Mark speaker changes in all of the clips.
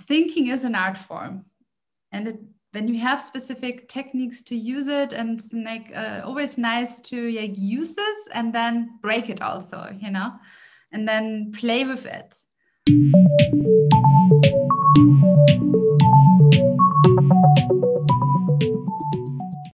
Speaker 1: thinking is an art form and it, when you have specific techniques to use it and like uh, always nice to like use it and then break it also you know and then play with it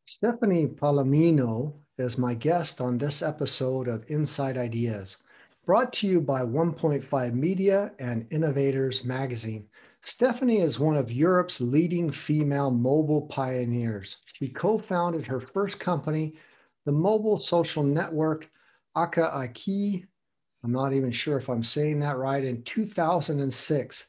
Speaker 2: Stephanie Palomino is my guest on this episode of Inside Ideas, brought to you by 1.5 Media and Innovators Magazine. Stephanie is one of Europe's leading female mobile pioneers. She co founded her first company, the mobile social network Aka Aki. I'm not even sure if I'm saying that right, in 2006.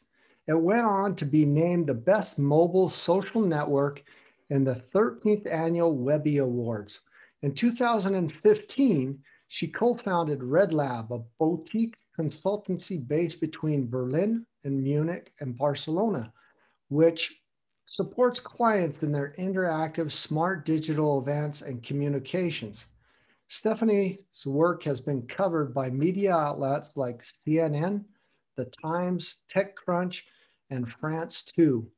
Speaker 2: It went on to be named the best mobile social network in the 13th annual Webby Awards. In 2015, she co founded Red Lab, a boutique consultancy based between Berlin and Munich and Barcelona, which supports clients in their interactive smart digital events and communications. Stephanie's work has been covered by media outlets like CNN, The Times, TechCrunch, and France 2.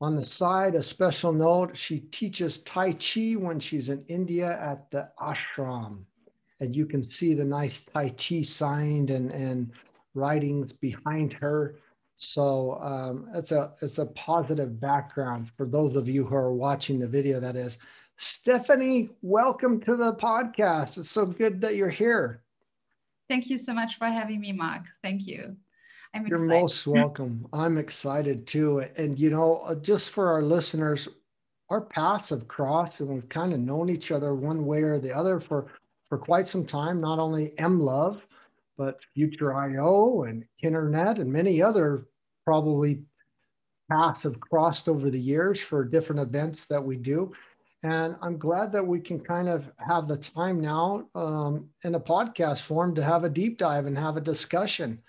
Speaker 2: On the side, a special note, she teaches Tai Chi when she's in India at the ashram. And you can see the nice Tai Chi signed and, and writings behind her. So um, it's a it's a positive background for those of you who are watching the video. That is, Stephanie, welcome to the podcast. It's so good that you're here.
Speaker 1: Thank you so much for having me, Mark. Thank you.
Speaker 2: I'm you're excited. most welcome. I'm excited too. And you know, uh, just for our listeners, our paths have crossed, and we've kind of known each other one way or the other for for quite some time. Not only MLOVE but Future IO and Internet and many other probably paths have crossed over the years for different events that we do. And I'm glad that we can kind of have the time now um, in a podcast form to have a deep dive and have a discussion.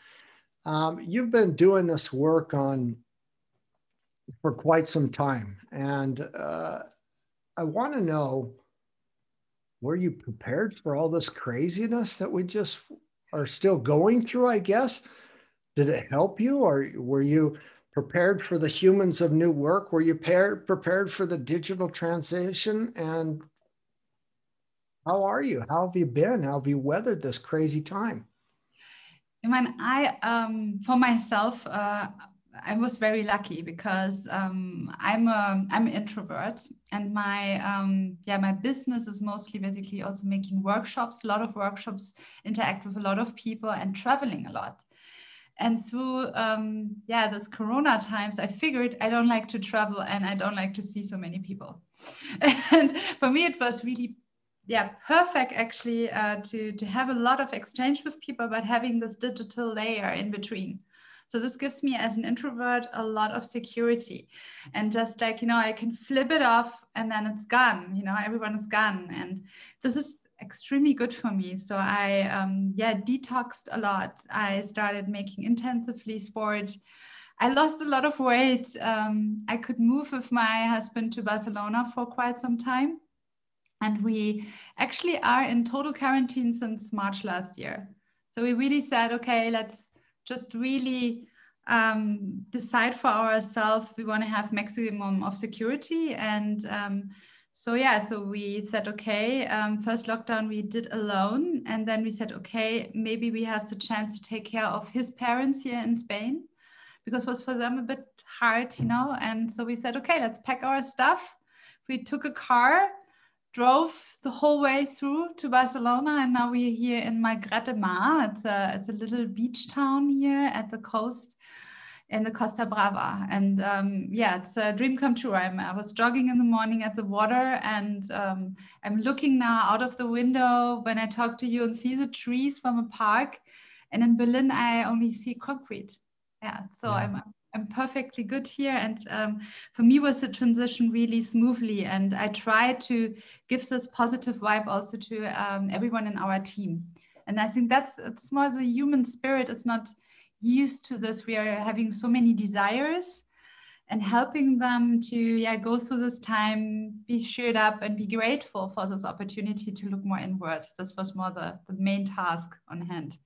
Speaker 2: Um, you've been doing this work on for quite some time, and uh, I want to know: Were you prepared for all this craziness that we just are still going through, I guess. Did it help you, or were you prepared for the humans of new work? Were you prepared for the digital transition? And how are you? How have you been? How have you weathered this crazy time?
Speaker 1: I mean, I um, for myself, uh, I was very lucky because um, I'm a I'm an introvert, and my um, yeah my business is mostly basically also making workshops. A lot of workshops, interact with a lot of people, and traveling a lot. And through um, yeah those Corona times, I figured I don't like to travel and I don't like to see so many people. and for me, it was really yeah perfect actually uh, to to have a lot of exchange with people, but having this digital layer in between so this gives me as an introvert a lot of security and just like, you know, I can flip it off and then it's gone, you know, everyone is gone. And this is extremely good for me. So I, um, yeah, detoxed a lot. I started making intensively sport. I lost a lot of weight. Um, I could move with my husband to Barcelona for quite some time. And we actually are in total quarantine since March last year. So we really said, okay, let's just really um, decide for ourselves we want to have maximum of security and um, so yeah so we said okay um, first lockdown we did alone and then we said okay maybe we have the chance to take care of his parents here in spain because it was for them a bit hard you know and so we said okay let's pack our stuff. We took a car drove the whole way through to Barcelona, and now we're here in Malgrat de Mar. It's a it's a little beach town here at the coast in the Costa Brava. And um, yeah, it's a dream come true. I'm, I was jogging in the morning at the water, and um, I'm looking now out of the window when I talk to you and see the trees from a park. And in Berlin, I only see concrete. Yeah, so yeah. I'm I'm perfectly good here. And um, for me, was the transition really smoothly. And I try to give this positive vibe also to um, everyone in our team. And I think that's it's more the human spirit. It's not used to this. We are having so many desires and helping them to yeah go through this time, be cheered up, and be grateful for this opportunity to look more inwards. This was more the, the main task on hand.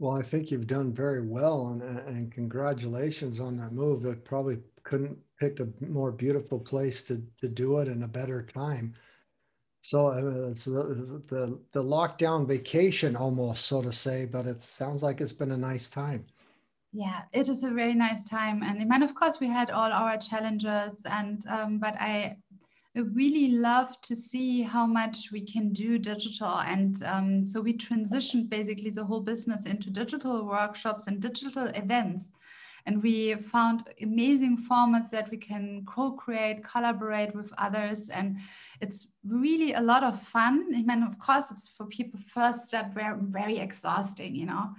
Speaker 2: Well, I think you've done very well, and, and congratulations on that move. It probably couldn't pick a more beautiful place to, to do it in a better time. So uh, it's the, the, the lockdown vacation almost, so to say, but it sounds like it's been a nice time.
Speaker 1: Yeah, it is a very nice time, and mean, of course, we had all our challenges, and um, but I really love to see how much we can do digital. And um, so we transitioned basically the whole business into digital workshops and digital events. And we found amazing formats that we can co create, collaborate with others. And it's really a lot of fun. I mean, of course, it's for people, first step, very, very exhausting, you know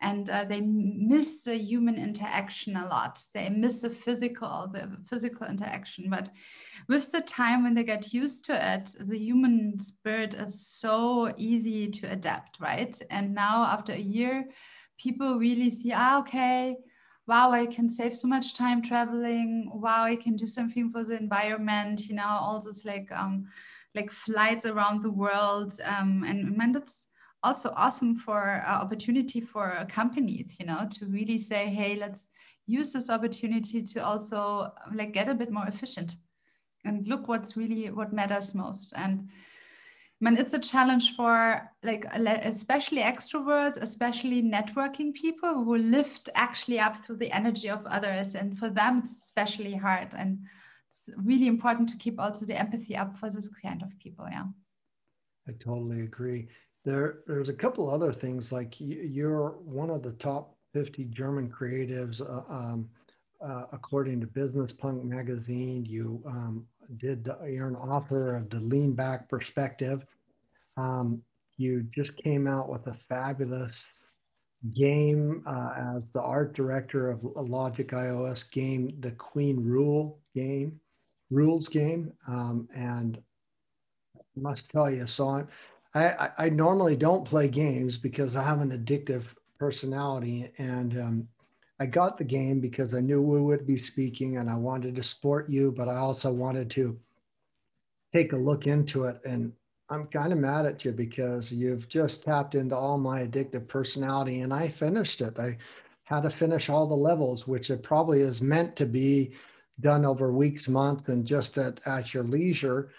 Speaker 1: and uh, they miss the human interaction a lot. They miss the physical the physical interaction. But with the time when they get used to it the human spirit is so easy to adapt right? And now after a year people really see ah okay. Wow i can save so much time traveling. Wow i can do something for the environment. You know all this like um like flights around the world um and man that's also awesome for uh, opportunity for companies you know to really say hey let's use this opportunity to also like get a bit more efficient and look what's really what matters most and I mean, it's a challenge for like especially extroverts, especially networking people who lift actually up through the energy of others, and for them it's especially hard. And it's really important to keep also the empathy up for this kind of people. Yeah,
Speaker 2: I totally agree. There, there's a couple other things like you're one of the top 50 German creatives, uh, um, uh, according to Business Punk magazine. You um, did, you're an author of the Lean Back Perspective. Um, you just came out with a fabulous game uh, as the art director of a Logic iOS game, the Queen Rule game, rules game. Um, and I must tell you, so I'm, I, I normally don't play games because I have an addictive personality. And um, I got the game because I knew we would be speaking and I wanted to support you, but I also wanted to take a look into it. And I'm kind of mad at you because you've just tapped into all my addictive personality and I finished it. I had to finish all the levels, which it probably is meant to be done over weeks, months, and just at, at your leisure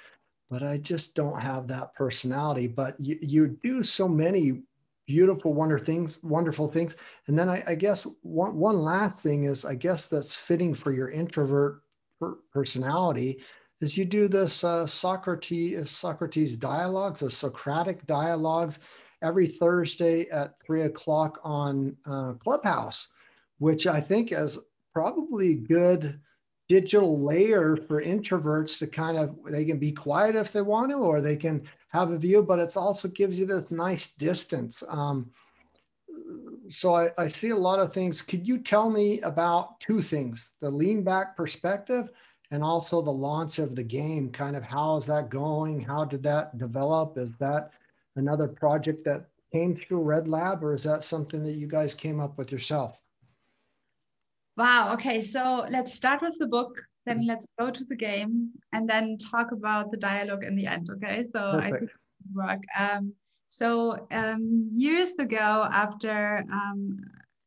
Speaker 2: but I just don't have that personality. But you, you do so many beautiful, wonder things, wonderful things. And then I, I, guess one, one last thing is, I guess that's fitting for your introvert per personality is you do this uh, Socrates, Socrates dialogues or Socratic dialogues every Thursday at three o'clock on uh, Clubhouse, which I think is probably good digital layer for introverts to kind of they can be quiet if they want to or they can have a view but it also gives you this nice distance. Um, so I, I see a lot of things. Could you tell me about two things the lean back perspective and also the launch of the game? Kind of how is that going? How did that develop? Is that another project that came through red lab or is that something that you guys came up with yourself
Speaker 1: Wow. Okay. So let's start with the book, then let's go to the game, and then talk about the dialogue in the end. Okay. So Perfect. I think work. Um, so um, years ago, after um,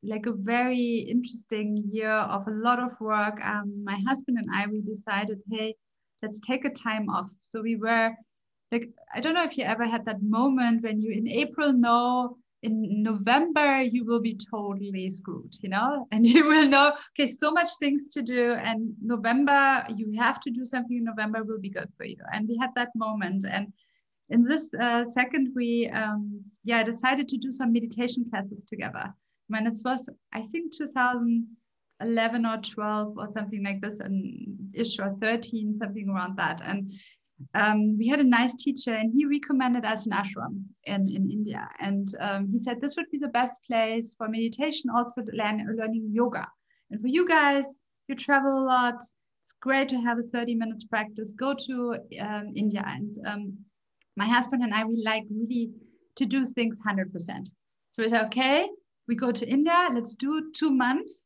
Speaker 1: like a very interesting year of a lot of work, um, my husband and I we decided, hey, let's take a time off. So we were like, I don't know if you ever had that moment when you in April know in November you will be totally screwed, you know, and you will know, okay, so much things to do, and November you have to do something in November will be good for you. And we had that moment, and in this uh, second we, um, yeah, decided to do some meditation classes together. When it was, I think, 2011 or 12 or something like this, and ish or 13, something around that, and um, we had a nice teacher and he recommended us an ashram in, in India. And um, he said this would be the best place for meditation, also learn, learning yoga. And for you guys, you travel a lot. It's great to have a 30 minutes practice. Go to um, India. And um, my husband and I, we like really to do things 100%. So we said, okay, we go to India. Let's do two months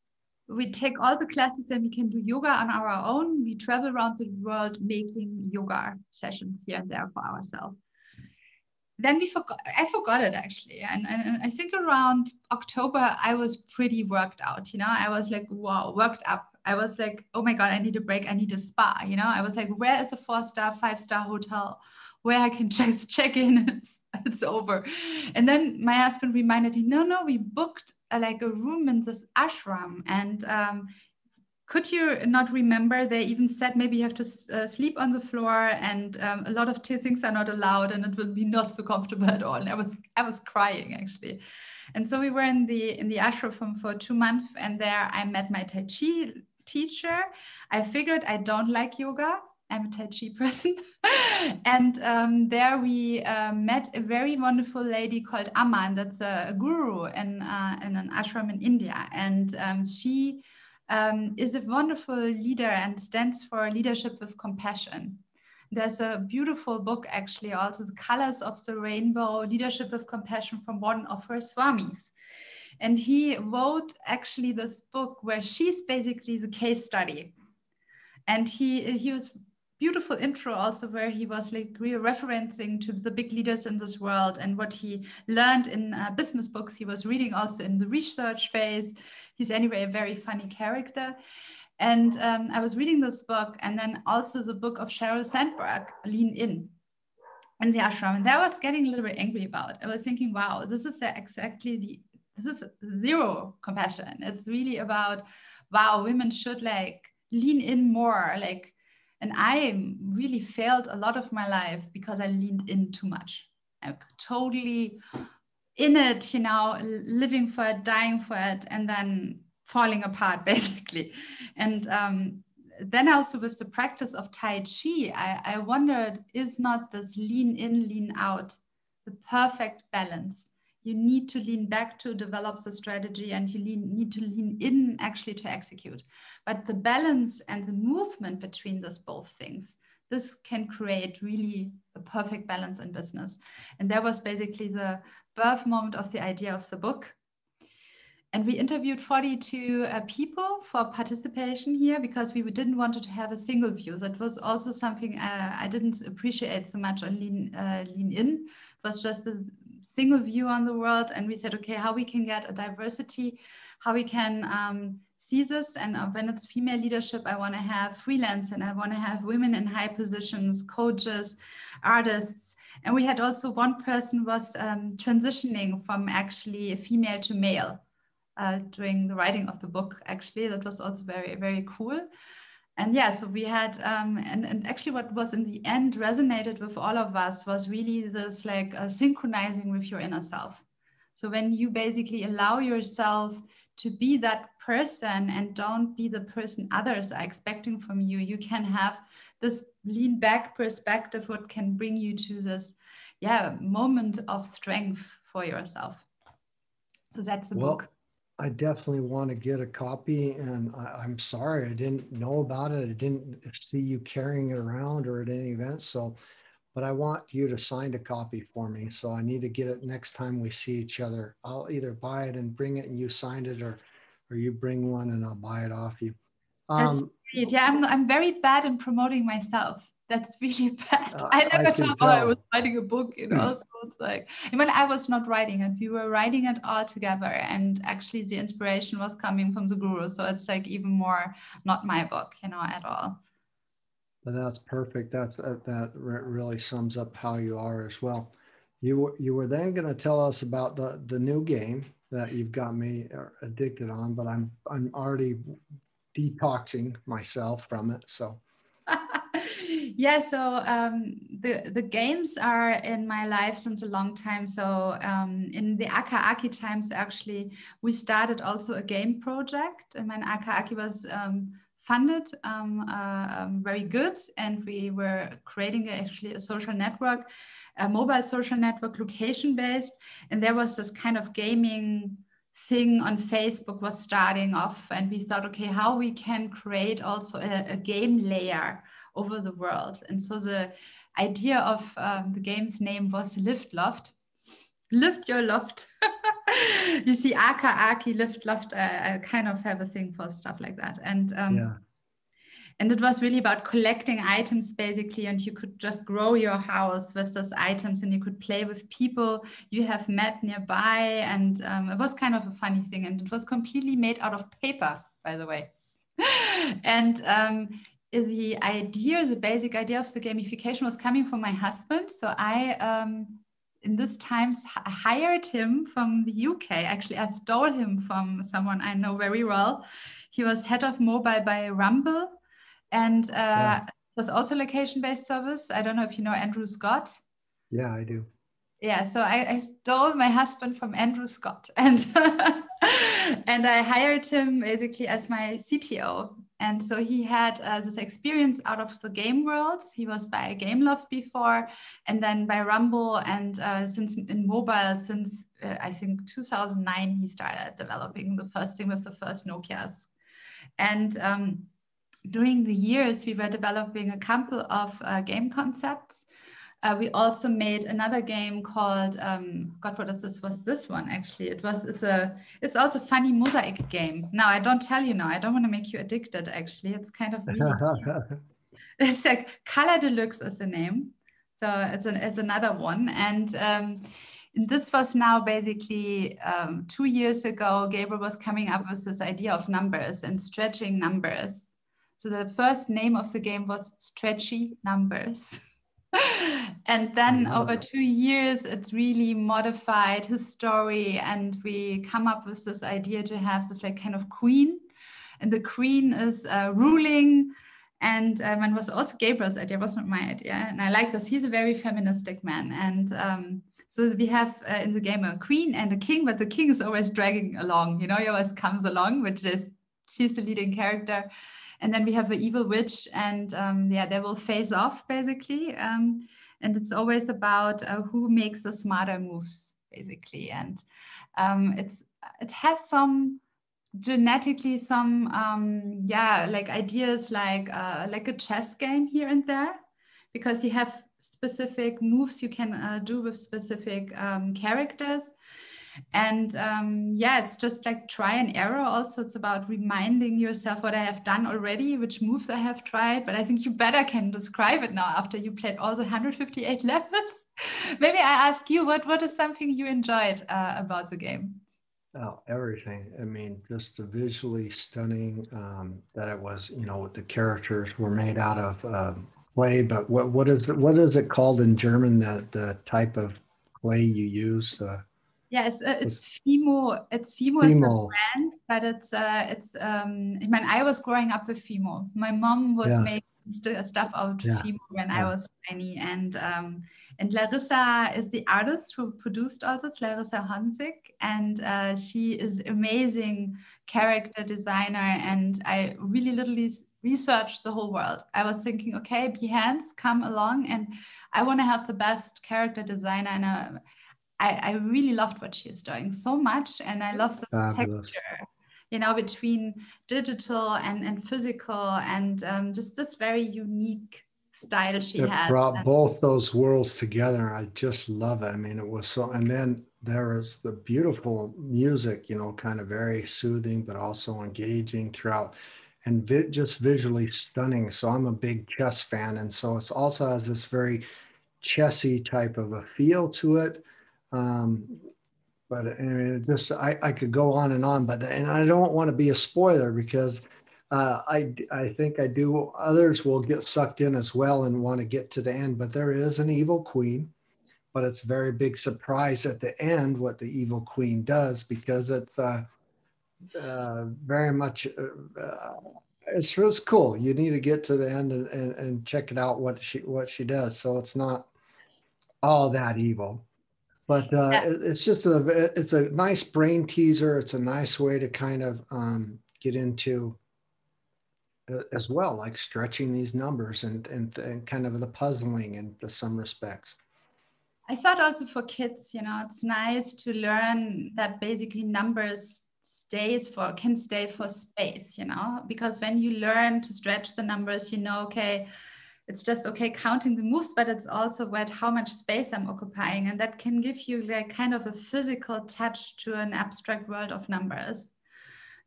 Speaker 1: we take all the classes and we can do yoga on our own. We travel around the world making yoga sessions here and there for ourselves. then we forgot i forgot it actually. And, and, i think around october i was pretty worked out you know? I was like wow worked up. I was like oh my god i need a break. I need a spa you know? I was like where is a four star five star hotel? Where i can just check in it's, it's over. And then my husband reminded me no no we booked like a room in this ashram. And um, could you not remember they even said maybe you have to uh, sleep on the floor and um, a lot of things are not allowed and it will be not so comfortable at all. And i was i was crying actually. And so we were in the in the ashram for two months and there i met my tai chi teacher. I figured i don't like yoga I'm a Tai Chi person. and um, there we uh, met a very wonderful lady called Amma, and that's a, a guru in, uh, in an ashram in India. And um, she um, is a wonderful leader and stands for leadership with compassion. There's a beautiful book, actually, also The Colors of the Rainbow Leadership with Compassion from one of her Swamis. And he wrote actually this book where she's basically the case study. And he, he was beautiful intro also where he was like really referencing to the big leaders in this world and what he learned in uh, business books. He was reading also in the research phase. He's anyway a very funny character. And um, i was reading this book and then also the book of sheryl sandberg lean in in the ashram. And that I was getting a little bit angry about. I was thinking wow this is exactly the this is zero compassion. It's really about wow women should like lean in more like and I really failed a lot of my life because I leaned in too much. I'm totally in it, you know, living for it, dying for it, and then falling apart basically. And um, then also with the practice of Tai Chi, I, I wondered is not this lean in, lean out the perfect balance? You need to lean back to develop the strategy and you lean, need to lean in actually to execute. But the balance and the movement between those both things, this can create really a perfect balance in business. And that was basically the birth moment of the idea of the book. And we interviewed 42 uh, people for participation here because we didn't want to have a single view. That was also something uh, I didn't appreciate so much on Lean, uh, lean In. It was just the single view on the world and we said okay how we can get a diversity how we can um, see this. And uh, when it's female leadership i want to have freelance and i want to have women in high positions coaches artists. And we had also one person was um, transitioning from actually female to male uh, during the writing of the book actually. That was also very very cool and yeah so we had um, and, and actually what was in the end resonated with all of us was really this like uh, synchronizing with your inner self. So when you basically allow yourself to be that person and don't be the person others are expecting from you you can have this lean back perspective what can bring you to this yeah moment of strength for yourself. So that's the well, book
Speaker 2: I definitely want to get a copy, and I, am sorry I didn't know about it. I didn't see you carrying it around or at any event. So, but I want you to sign a copy for me. So I need to get it next time we see each other. I'll either buy it and bring it, and you signed it, or or you bring one and I'll buy it off you.
Speaker 1: Um, That's great. Yeah, I'm I'm very bad in promoting myself that's really bad. Uh, I never I thought I was writing a book, you know. so it's like, I mean, I was not writing it. We were writing it all together, and actually, the inspiration was coming from the guru. So it's like even more not my book, you know, at all.
Speaker 2: That's perfect. That's uh, that really sums up how you are as well. You you were then going to tell us about the the new game that you've got me uh, addicted on, but I'm I'm already detoxing myself from it. So
Speaker 1: yeah so um, the the games are in my life since a long time. So um, in the akaaki times actually we started also a game project and my akaaki was um, funded um, uh, um, very good and we were creating actually a social network a mobile social network location based and there was this kind of gaming thing on Facebook was starting off, and we thought, okay, how we can create also a, a game layer over the world. And so the idea of um, the game's name was Lift Loft. Lift your loft. you see, Aka Aki, Lift Loft. I, I, kind of have a thing for stuff like that. And um, yeah. and it was really about collecting items basically and you could just grow your house with those items and you could play with people you have met nearby and um, it was kind of a funny thing and it was completely made out of paper by the way and um, the idea the basic idea of the gamification was coming from my husband so i um, in this times hired him from the uk actually i stole him from someone i know very well he was head of mobile by rumble and uh, yeah. it was also location-based service. I don't know if you know Andrew Scott.
Speaker 2: Yeah, I do.
Speaker 1: Yeah, so I, I stole my husband from Andrew Scott, and and I hired him basically as my CTO. And so he had uh, this experience out of the game world. He was by Gameloft before, and then by Rumble, and uh, since in mobile since uh, I think 2009 he started developing the first thing with the first Nokia's, and. Um, during the years, we were developing a couple of uh, game concepts. Uh, we also made another game called um, God, what is this? Was this one actually? It was. It's a. It's also a funny mosaic game. Now I don't tell you now. I don't want to make you addicted. Actually, it's kind of. It's like Color Deluxe is the name. So it's an it's another one, and um, this was now basically um, two years ago. Gabriel was coming up with this idea of numbers and stretching numbers so the first name of the game was Stretchy Numbers. and then over two years, it's really modified his story, and we come up with this idea to have this like kind of queen, and the queen is uh, ruling. And um, it was also Gabriel's idea, it wasn't my idea. And I like this. He's a very feministic man, and um, so we have uh, in the game a queen and a king, but the king is always dragging along. You know, he always comes along, which is she's the leading character and then we have an evil witch and um, yeah they will face off basically. Um, and it's always about uh, who makes the smarter moves basically. And um, it's it has some genetically some um, yeah like ideas like uh, like a chess game here and there. Because you have specific moves you can uh, do with specific um, characters and um, yeah it's just like try and error also it's about reminding yourself what i have done already which moves i have tried but i think you better can describe it now after you played all the 158 levels maybe i ask you what what is something you enjoyed uh, about the game
Speaker 2: Oh, everything. I mean, just the visually stunning um, that it was. You know, the characters were made out of um, clay, but what what is it? What is it called in German? The the type of clay you use? Uh,
Speaker 1: yeah, it's uh, it's Fimo. It's Fimo, Fimo is a brand, but it's uh it's um. I mean, I was growing up with Fimo. My mom was yeah. making stuff out of yeah. Fimo when yeah. I was tiny, and um and Larissa is the artist who produced all this, Larissa Honzig, and uh, she is amazing character designer. And I really literally researched the whole world. I was thinking, okay, Behance, come along, and I want to have the best character designer and a I, I really loved what she's doing so much. And I love the Fabulous. texture, you know, between digital and, and physical and um, just this very unique style she
Speaker 2: it
Speaker 1: had.
Speaker 2: brought both those worlds together. I just love it. I mean, it was so, and then there is the beautiful music, you know, kind of very soothing, but also engaging throughout and vi- just visually stunning. So I'm a big chess fan. And so it also has this very chessy type of a feel to it um, but mean, just I, I could go on and on, but and I don't want to be a spoiler because uh, I I think I do. Others will get sucked in as well and want to get to the end. But there is an evil queen, but it's a very big surprise at the end what the evil queen does because it's uh, uh, very much. Uh, uh it's it's cool. You need to get to the end and, and, and check it out what she what she does. So it's not all that evil but uh, yeah. it's just a it's a nice brain teaser it's a nice way to kind of um, get into uh, as well like stretching these numbers and, and and kind of the puzzling in some respects
Speaker 1: i thought also for kids you know it's nice to learn that basically numbers stays for can stay for space you know because when you learn to stretch the numbers you know okay it's just okay counting the moves but it's also about how much space i'm occupying and that can give you like kind of a physical touch to an abstract world of numbers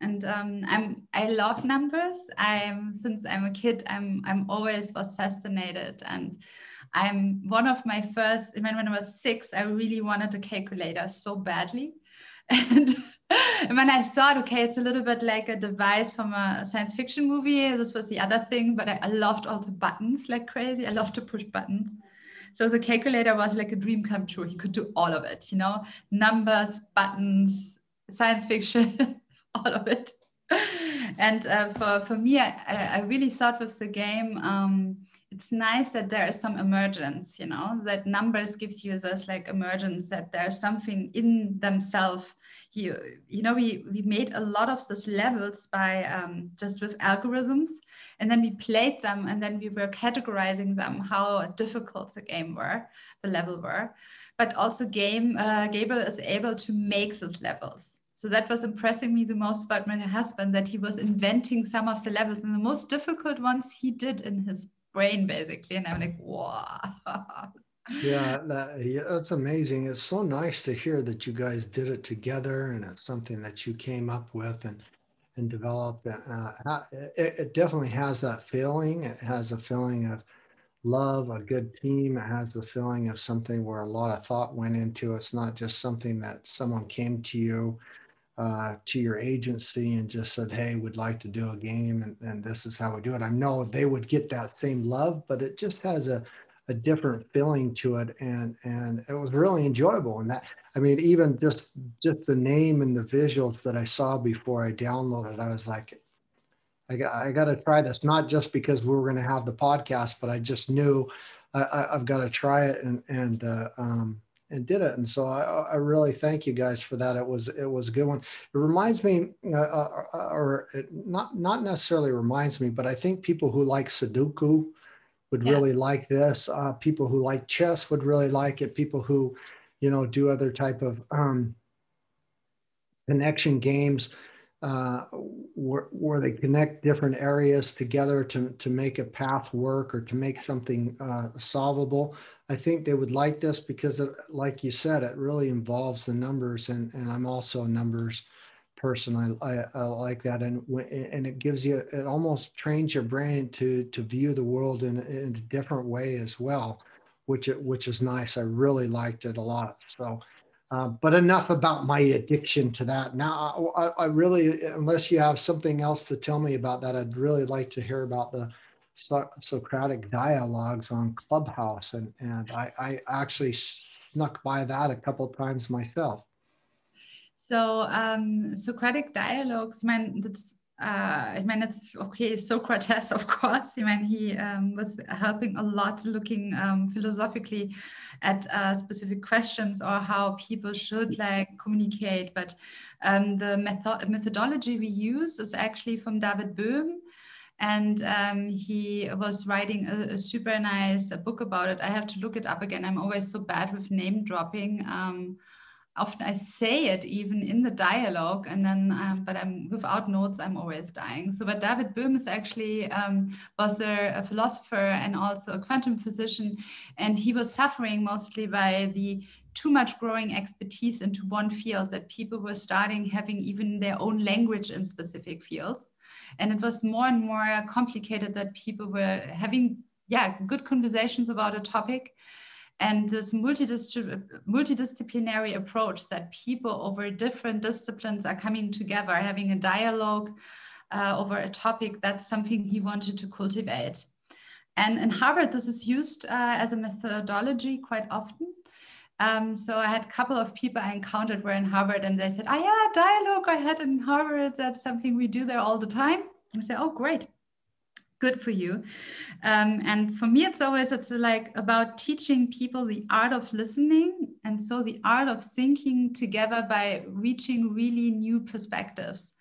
Speaker 1: and um, I'm I love numbers. I'm since I'm a kid, I'm I'm always was fascinated, and I'm one of my first. Mean, when I was six, I really wanted a calculator so badly, and. And when I thought, okay, it's a little bit like a device from a science fiction movie. This was the other thing, but I, I loved also buttons like crazy. I love to push buttons. So the calculator was like a dream come true. He could do all of it, you know, numbers, buttons, science fiction, all of it. And uh, for, for me, I, I really thought with the game, um, it's nice that there is some emergence, you know, that numbers gives users like emergence, that there's something in themselves. You, you know, we, we made a lot of those levels by um, just with algorithms, and then we played them, and then we were categorizing them, how difficult the game were, the level were. But also game, uh, Gabriel is able to make those levels. So that was impressing me the most about my husband that he was inventing some of the levels and the most difficult ones he did in his brain basically. And I'm like, wow.
Speaker 2: yeah, that, yeah, that's amazing. It's so nice to hear that you guys did it together and it's something that you came up with and and developed. Uh, it, it definitely has that feeling. It has a feeling of love, a good team. It has the feeling of something where a lot of thought went into. It. It's not just something that someone came to you uh, to your agency and just said, hey, we'd like to do a game and, and this is how we do it. I know they would get that same love, but it just has a, a different feeling to it. And, and it was really enjoyable. And that, I mean, even just, just the name and the visuals that I saw before I downloaded, I was like, I got, I got to try this, not just because we were going to have the podcast, but I just knew I, I've got to try it. And, and, uh, um, and did it. And so I, I, really thank you guys for that. It was it was a good one. It reminds me, uh, uh, or it not not necessarily reminds me, but I think people who like Sudoku would yeah. really like this. Uh, people who like chess would really like it. People who, you know, do other type of um, connection games uh, where, where they connect different areas together to, to make a path work or to make something uh, solvable. I think they would like this because, it, like you said, it really involves the numbers, and, and I'm also a numbers person. I, I, I like that, and and it gives you it almost trains your brain to to view the world in, in a different way as well, which it, which is nice. I really liked it a lot. So uh, but enough about my addiction to that. Now, I, I, really, unless you have something else to tell me about that, I'd really like to hear about the so- Socratic dialogues on Clubhouse. And, and I, I actually snuck by that a couple times myself.
Speaker 1: So um, Socratic dialogues, man, that's uh, I mean, it's okay, Socrates, of course. I mean, he um, was helping a lot looking um, philosophically at uh, specific questions or how people should like communicate. But um, the method methodology we use is actually from David Bohm. And um, he was writing a, a, super nice book about it. I have to look it up again. I'm always so bad with name dropping um, often I say it even in the dialogue, and then, um, but I'm without notes, I'm always dying. So, but David Bohm is actually um, was a, a, philosopher and also a quantum physician, and he was suffering mostly by the too much growing expertise into one field that people were starting having even their own language in specific fields, and it was more and more complicated that people were having yeah good conversations about a topic and this multidisciplinary approach that people over different disciplines are coming together, having a dialogue uh, over a topic, that's something he wanted to cultivate. And in Harvard, this is used uh, as a methodology quite often. Um, so I had a couple of people I encountered were in Harvard and they said, oh yeah, dialogue I had in Harvard, that's something we do there all the time. I said, oh, great good for you. Um, and for me it's always it's like about teaching people the art of listening and so the art of thinking together by reaching really new perspectives.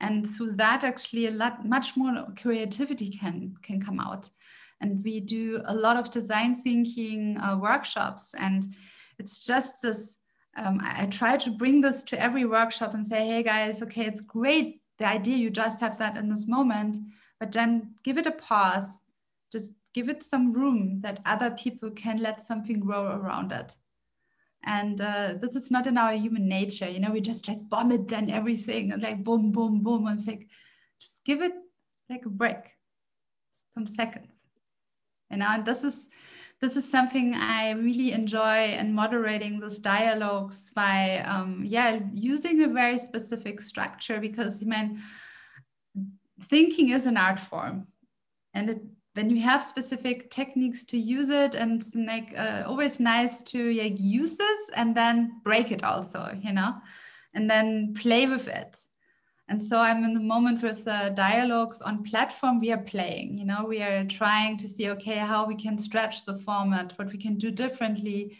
Speaker 1: And through that actually a lot much more creativity can can come out. And we do a lot of design thinking uh, workshops. And it's just this um, I, I try to bring this to every workshop and say hey guys okay it's great the idea you just have that in this moment but then give it a pause. Just give it some room that other people can let something grow around it. And uh, this is not in our human nature. You know we just like vomit then everything and like boom boom boom. And it's like just give it like a break. Some seconds. You know and this is this is something i really enjoy in moderating those dialogues by um, yeah using a very specific structure because i mean thinking is an art form. And it then you have specific techniques to use it and like uh, always nice to like use it and then break it also you know and then play with it. And so i'm in the moment with the dialogues on platform we are playing you know we are trying to see okay how we can stretch the format what we can do differently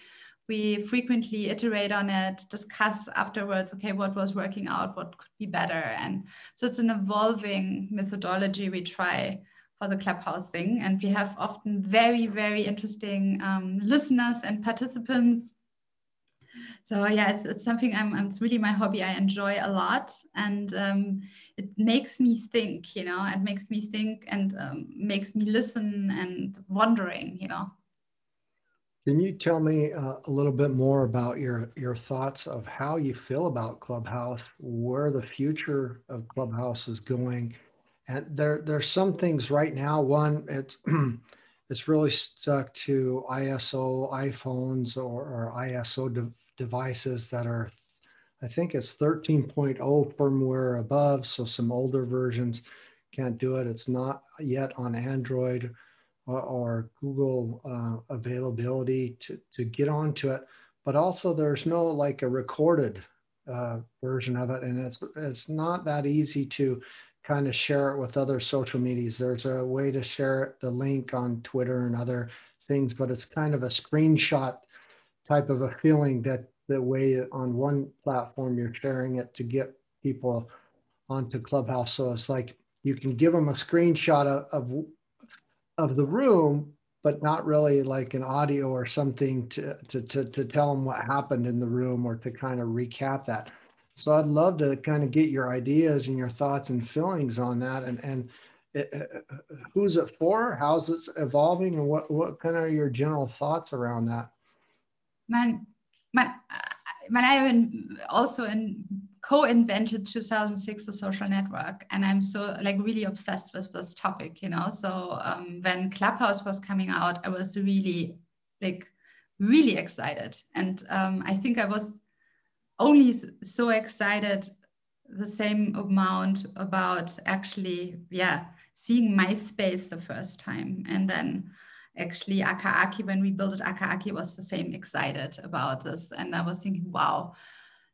Speaker 1: we frequently iterate on it discuss afterwards okay what was working out what could be better and so it's an evolving methodology we try for the Clubhouse thing. And we have often very, very interesting um, listeners and participants. So yeah, it's, it's something I'm, it's really my hobby. I enjoy a lot and um, it makes me think, you know, it makes me think and um, makes me listen and wondering, you know.
Speaker 2: Can you tell me uh, a little bit more about your your thoughts of how you feel about Clubhouse, where the future of Clubhouse is going, and there there's some things right now. One, it's it's really stuck to iOS iPhones or, or iOS de- devices that are, I think it's 13.0 firmware above. So some older versions can't do it. It's not yet on Android or, or Google uh, availability to to get onto it. But also, there's no like a recorded uh, version of it, and it's it's not that easy to kind of share it with other social medias. There's a way to share the link on Twitter and other things, but it's kind of a screenshot type of a feeling that the way on one platform you're sharing it to get people onto Clubhouse. So it's like you can give them a screenshot of, of, of the room, but not really like an audio or something to, to, to, to tell them what happened in the room or to kind of recap that. So I'd love to kind of get your ideas and your thoughts and feelings on that, and and it, uh, who's it for? How's it evolving, and what what kind of your general thoughts around that?
Speaker 1: Man, man, man I also in, co-invented 2006 the social network, and I'm so like really obsessed with this topic, you know. So um, when Clubhouse was coming out, I was really like really excited, and um, I think I was only so excited the same amount about actually, yeah, seeing MySpace the first time. And then actually Akaaki, when we built it, Akaaki was the same excited about this. And I was thinking, wow,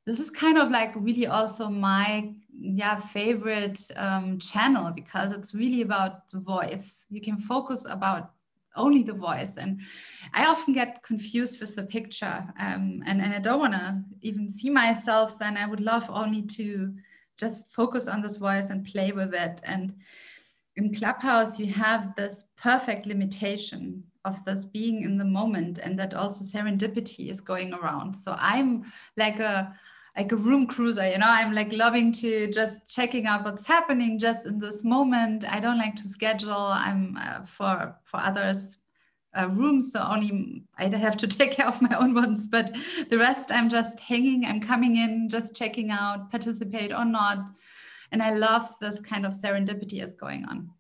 Speaker 1: this is kind of like really also my yeah favorite um, channel because it's really about the voice. You can focus about only the voice. And I often get confused with the picture. Um, and, and I don't want to even see myself, then I would love only to just focus on this voice and play with it. And in Clubhouse, you have this perfect limitation of this being in the moment and that also serendipity is going around. So I'm like a like a room cruiser, you know, I'm like loving to just checking out what's happening just in this moment. I don't like to schedule. I'm uh, for for others uh, rooms, so only I have to take care of my own ones. But the rest, I'm just hanging. I'm coming in, just checking out, participate or not. And I love this kind of serendipity is going on.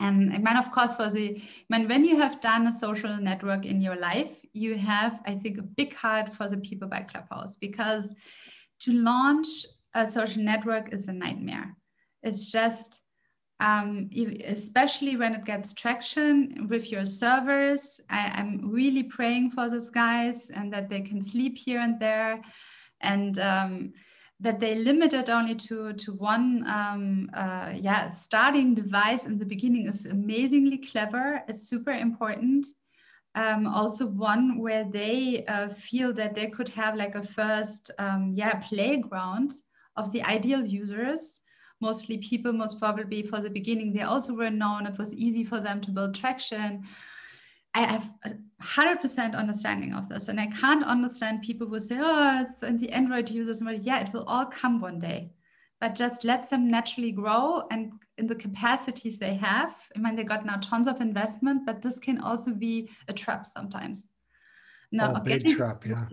Speaker 1: And I mean, of course, for the, I mean, when you have done a social network in your life, you have, I think, a big heart for the people by Clubhouse because to launch a social network is a nightmare. It's just, um, especially when it gets traction with your servers. I, am really praying for those guys and that they can sleep here and there. And um, that they limit it only to, to one um, uh, yeah, starting device in the beginning is amazingly clever. It's super important. Um, also one where they uh, feel that they could have like a first um, yeah playground of the ideal users. Mostly people most probably for the beginning they also were known. It was easy for them to build traction i have a 100% understanding of this and i can't understand people who say oh it's in the android users Well, yeah it will all come one day but just let them naturally grow and in the capacities they have. I mean, they got now tons of investment, but this can also be a trap sometimes.
Speaker 2: Now, oh, big trap, yeah.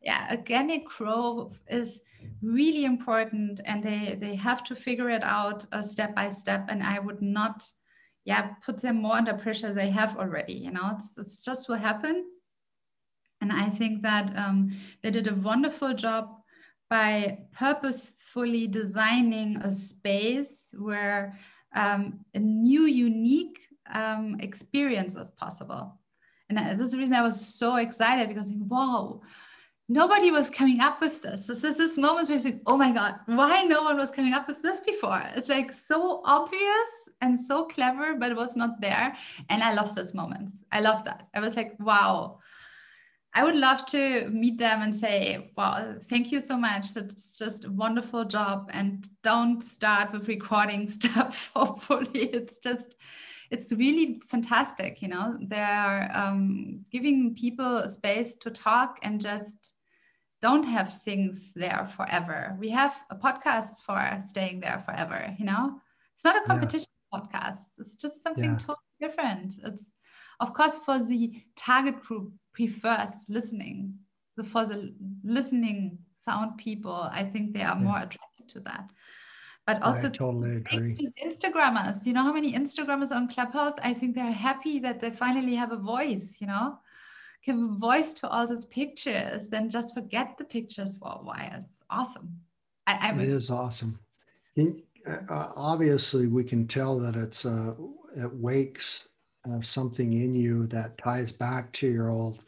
Speaker 1: yeah, organic growth is really important and they they have to figure it out uh, step by step and i would not yeah put them more under pressure they have already you know? It's, it's just will happen and i think that um, they did a wonderful job by purposefully designing a space where um, a new unique um, experience is possible. And uh, this is the reason i was so excited because wow nobody was coming up with this. This is this moment where you think, oh my God, why no one was coming up with this before? It's like so obvious and so clever, but it was not there. And I love those moments. I love that. I was like, wow. I would love to meet them and say, wow, thank you so much. That's just a wonderful job. And don't start with recording stuff. Hopefully, it's just it's really fantastic you know they're um, giving people space to talk and just don't have things there forever. We have a podcast for staying there forever, you know? It's not a competition yeah. podcast. It's just something yeah. totally different. It's of course for the target group prefers listening. For the listening sound people, I think they are yeah. more attracted to that. But also
Speaker 2: I totally agree.
Speaker 1: To Instagrammers, you know how many Instagrammers on Clubhouse? I think they're happy that they finally have a voice, you know? Give a voice to all those pictures, then just forget the pictures for a while. It's awesome.
Speaker 2: I, it is awesome. uh, obviously, we can tell that it's uh, it wakes uh, something in you that ties back to your old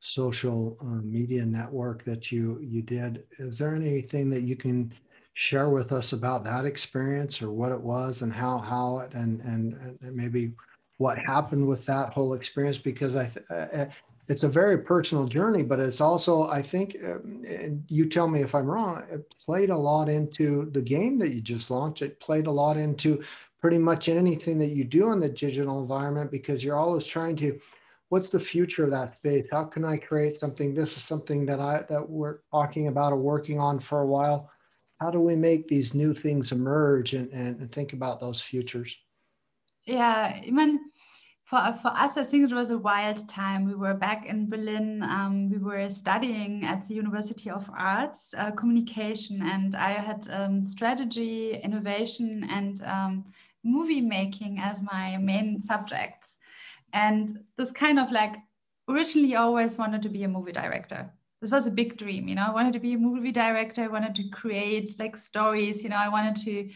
Speaker 2: social uh, media network that you you did. Is there anything that you can share with us about that experience or what it was and how how it and and, and maybe what happened with that whole experience because I th- uh, uh, it's a very personal journey, but it's also, I think, uh, and you tell me if I'm wrong, it played a lot into the game that you just launched. It played a lot into pretty much anything that you do in the digital environment because you're always trying to, what's the future of that space? How can I create something? This is something that I that we're talking about or working on for a while. How do we make these new things emerge and, and, and think about those futures?
Speaker 1: Yeah, I mean, for, for us, I think it was a wild time. We were back in Berlin. Um, we were studying at the University of Arts, uh, communication, and I had um, strategy, innovation, and um, movie making as my main subjects. And this kind of like originally always wanted to be a movie director. This was a big dream, you know. I wanted to be a movie director. I wanted to create like stories, you know. I wanted to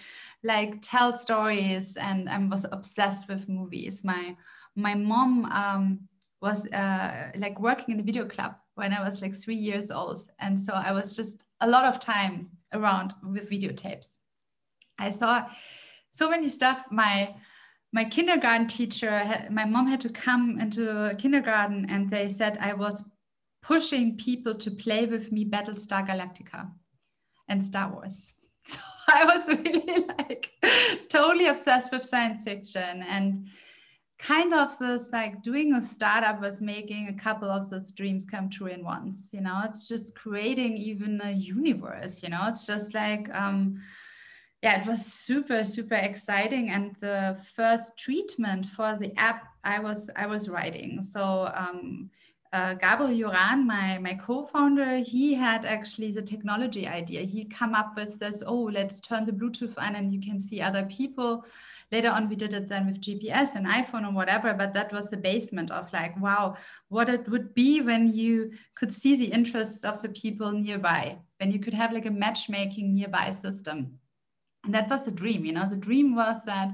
Speaker 1: like tell stories, and I was obsessed with movies. My my mom um, was uh, like working in a video club when I was like three years old. And so I was just a lot of time around with videotapes. I saw so many stuff. My my kindergarten teacher, my mom had to come into kindergarten and they said I was pushing people to play with me Battlestar Galactica and Star Wars. So I was really like totally obsessed with science fiction and kind of this like doing a startup was making a couple of those dreams come true in once you know? It's just creating even a universe you know? It's just like um yeah it was super super exciting. And the first treatment for the app i was i was writing. So um uh, Gabriel Yoran, my, my co-founder, he had actually the technology idea. He come up with this, oh, let's turn the Bluetooth on and you can see other people later on we did it then with gps and iphone or whatever but that was the basement of like wow what it would be when you could see the interests of the people nearby when you could have like a matchmaking nearby system and that was the dream you know the dream was that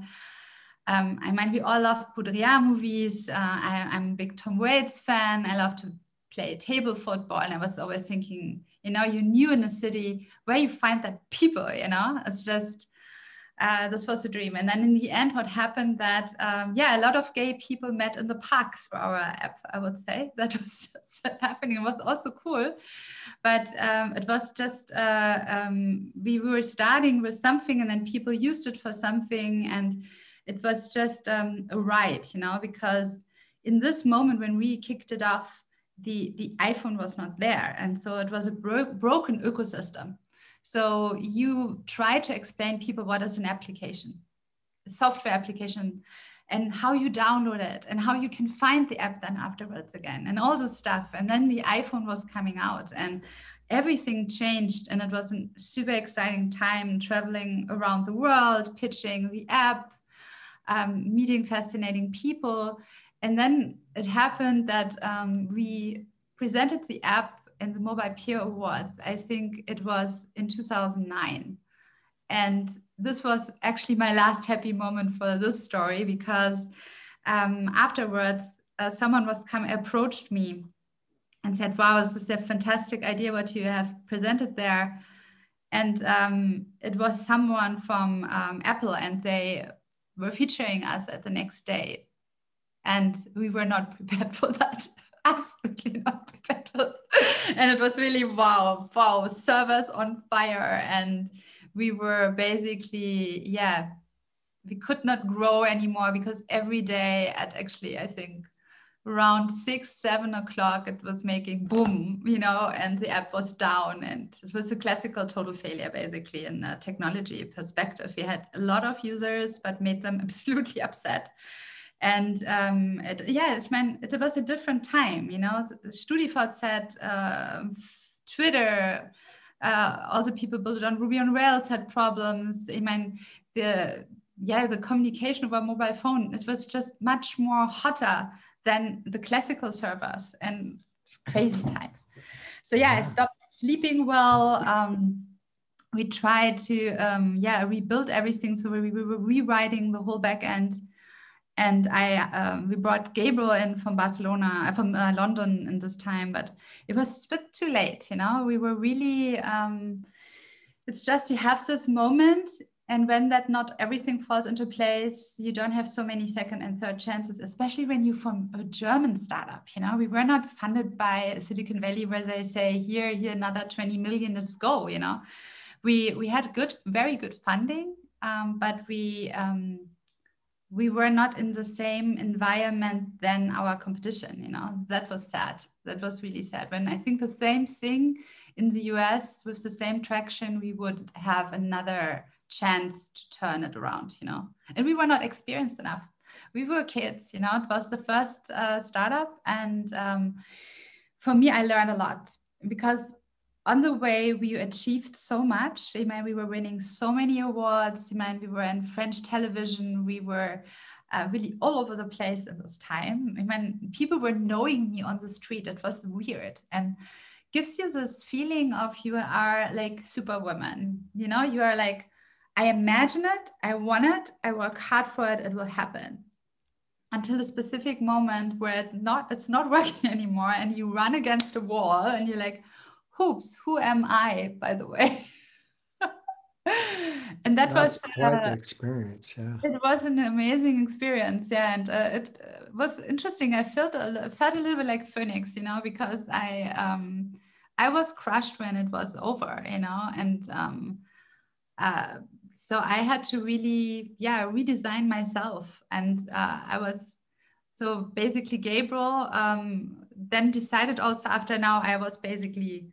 Speaker 1: um, I mean, we all love Baudrillard movies. Uh, I, I'm a big Tom Waits fan. I love to play table football. And I was always thinking, you know, you're new in a city where you find that people, you know, it's just, uh, this was a dream. And then in the end, what happened that, um, yeah, a lot of gay people met in the park through our app, I would say. That was just happening. It was also cool. But um, it was just, uh, um, we were starting with something and then people used it for something. And it was just um, a ride, you know, because in this moment when we kicked it off, the, the iPhone was not there. And so it was a bro broken ecosystem so you try to explain people what is an application, a software application, and how you download it and how you can find the app then afterwards again and all this stuff. And then the iPhone was coming out and everything changed and it was a super exciting time traveling around the world pitching the app um, meeting fascinating people and then it happened that um, we presented the app in the Mobile Premier Awards i think it was in 2009 and this was actually my last happy moment for this story because um, afterwards uh, someone was come approached me and said, wow, this is a fantastic idea what you have presented there. And um, it was someone from um, Apple and they were featuring us at the next day. And we were not prepared for that. Absolutely not prepared And it was really wow, wow, servers on fire. And we were basically, yeah, we could not grow anymore because every day at actually, I think around six, seven o'clock, it was making boom, you know, and the app was down. And it was a classical total failure, basically, in a technology perspective. We had a lot of users, but made them absolutely upset. And um, it, yeah, it's man, it was a different time, you know. StudiVZ said uh, Twitter, uh, all the people built it on Ruby on Rails had problems. I mean, the yeah, the communication over mobile phone, it was just much more hotter than the classical servers and crazy times. So yeah, I stopped sleeping well. Um, we tried to um, yeah rebuild everything. So we, we were rewriting the whole backend, and I um, we brought Gabriel in from Barcelona, uh, from uh, London in this time, but it was a bit too late. You know, we were really. Um, it's just you have this moment and when that not everything falls into place you don't have so many second and third chances especially when you're from a german startup you know we were not funded by silicon valley where they say here here another 20 million let's go you know we we had good very good funding um, but we um, we were not in the same environment than our competition you know that was sad that was really sad when i think the same thing in the us with the same traction we would have another chance to turn it around, you know. And we were not experienced enough. We were kids, you know. It was the first uh, startup, and um, for me, I learned a lot because on the way we achieved so much. I mean, we were winning so many awards. I mean, we were in French television. We were uh, really all over the place at this time. I mean, people were knowing me on the street. It was weird and gives you this feeling of you are like superwoman. You know, you are like I imagine it, I want it, I work hard for it, it will happen. Until a specific moment where it not it's not working anymore and you run against a wall and you're like, hoops, who am I, by the way? and that That's
Speaker 2: was quite uh, the experience yeah
Speaker 1: it was an amazing experience yeah and uh, it uh, was interesting i felt a, felt a little bit like phoenix you know because i um i was crushed when it was over you know and um uh, so I had to really, yeah, redesign myself. And uh, I was, so basically Gabriel um, then decided also after now I was basically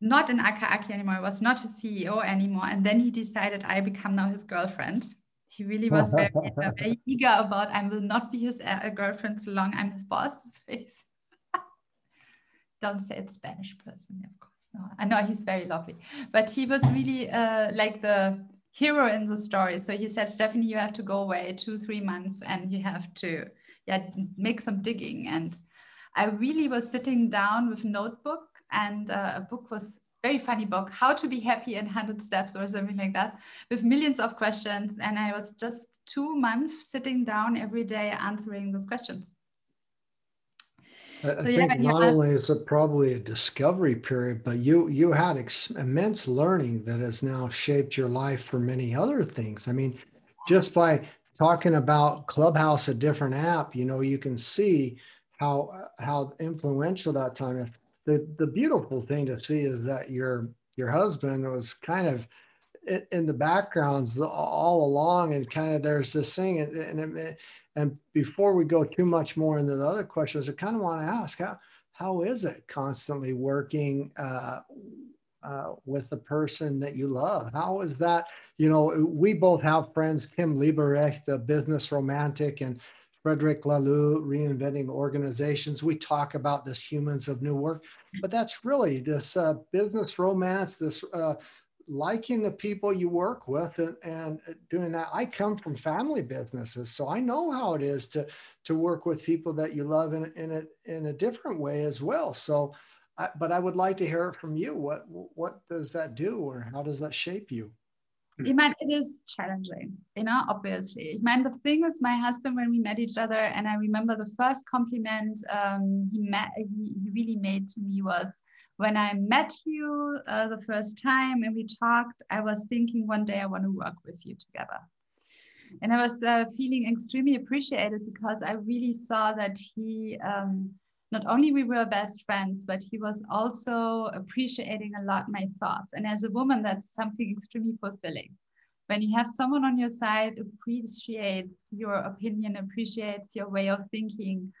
Speaker 1: not in Aki anymore, I was not a CEO anymore. And then he decided I become now his girlfriend. He really was very, very eager about I will not be his uh, girlfriend so long I'm his boss. face. Don't say it's Spanish person, of course. No, I know he's very lovely, but he was really uh, like the hero in the story. So he said, Stephanie, you have to go away two, three months and you have to yeah, make some digging. And I really was sitting down with a notebook and uh, a book was very funny book, How to Be Happy in 100 Steps or something like that, with millions of questions. And I was just two months sitting down every day answering those questions.
Speaker 2: I, so, think yeah, not only is it probably a discovery period, but you you had ex- immense learning that has now shaped your life for many other things. I mean, just by talking about Clubhouse, a different app, you know, you can see how how influential that time is. The the beautiful thing to see is that your your husband was kind of in the backgrounds all along and kind of there's this thing and, and and before we go too much more into the other questions, I kind of want to ask how how is it constantly working uh, uh, with the person that you love? How is that? You know, we both have friends, Tim Leberecht, the business romantic, and Frederic Laloux, Reinventing Organizations. We talk about this humans of new work, but that's really this uh, business romance, this uh, liking the people you work with and, and doing that. I come from family businesses, so I know how it is to to work with people that you love in, in a in a different way as well. So, I, but I would like to hear from you. What what does that do, or how does that shape you?
Speaker 1: Mean, it is challenging, you know, obviously. I mean, the thing is, my husband, when we met each other, and I remember the first compliment um, he, met, he really made to me was, when I met you uh, the first time and we talked, I was thinking one day I want to work with you together. And I was uh, feeling extremely appreciated because I really saw that he, um, not only we were best friends, but he was also appreciating a lot my thoughts. And as a woman, that's something extremely fulfilling. When you have someone on your side appreciates your opinion, appreciates your way of thinking,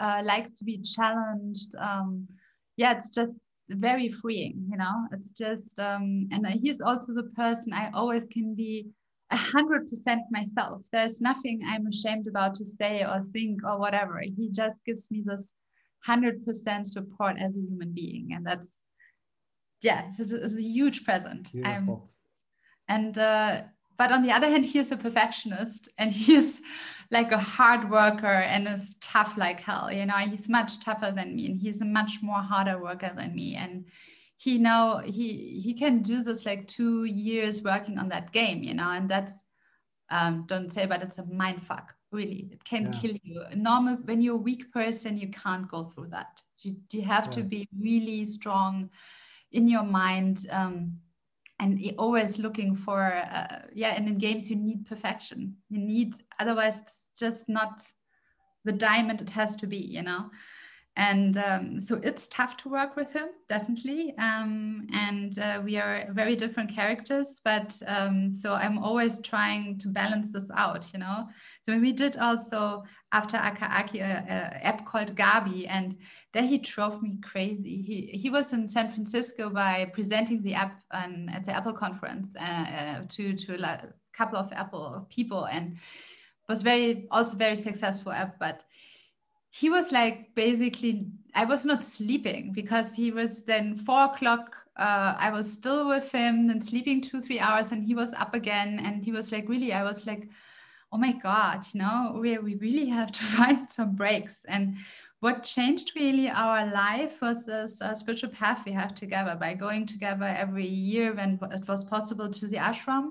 Speaker 1: uh, likes to be challenged. Um, yeah, it's just very freeing you know it's just um and he's also the person i always can be a hundred percent myself there's nothing i'm ashamed about to say or think or whatever he just gives me this hundred percent support as a human being and that's yeah it's a, it's a huge present. And uh but on the other hand he's a perfectionist and he's like a hard worker and is tough like hell you know? He's much tougher than me and he's a much more harder worker than me and he now he he can do this like two years working on that game you know? And that's um, don't say but it's a mind fuck really. It can yeah. kill you. Normal when you're a weak person you can't go through that. You, you have yeah. to be really strong in your mind um, and always looking for uh, yeah and in games you need perfection. You need otherwise it's just not the diamond it has to be you know and um, so it's tough to work with him definitely um, and uh, we are very different characters but um, so i'm always trying to balance this out you know? So we did also after aka-aki a, app called gabi and there he drove me crazy. He, he was in san francisco by presenting the app and at the apple conference uh, uh, to, to a couple of apple people and was very also very successful app but he was like basically i was not sleeping because he was then four o'clock uh, i was still with him and sleeping two three hours and he was up again. And he was like really i was like oh my god you know we, we really have to find some breaks. And what changed really our life was this uh, spiritual path we have together. By going together every year when it was possible to the ashram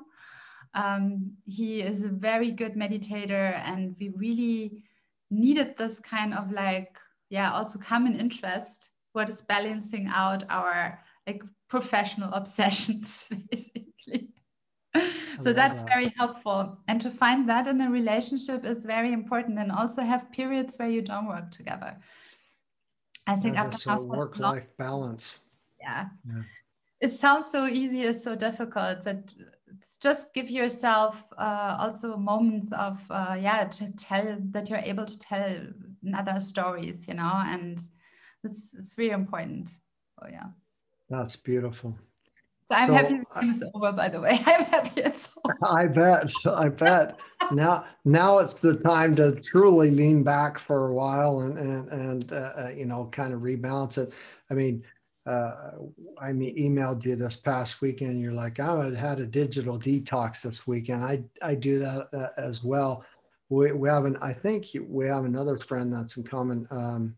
Speaker 1: um, he is a very good meditator and we really needed this kind of like yeah also common interest what is balancing out our like professional obsessions basically. So that's that. very helpful. And to find that in a relationship is very important and also have periods where you don't work together. I think
Speaker 2: yeah, after so work life balance.
Speaker 1: Yeah. yeah. It sounds so easy it's so difficult but just give yourself uh, also moments of uh, yeah to tell that you're able to tell other stories you know and it's it's really important. Oh yeah.
Speaker 2: That's beautiful.
Speaker 1: So i'm so happy it's over by the way. I'm happy it's over.
Speaker 2: I bet i bet. Now now it's the time to truly lean back for a while and and, and uh, uh you know kind of rebalance it. I mean uh, I emailed you this past weekend. You're like, oh, I had a digital detox this weekend. I, I do that uh, as well. We, we have an, I think we have another friend that's in common. Um,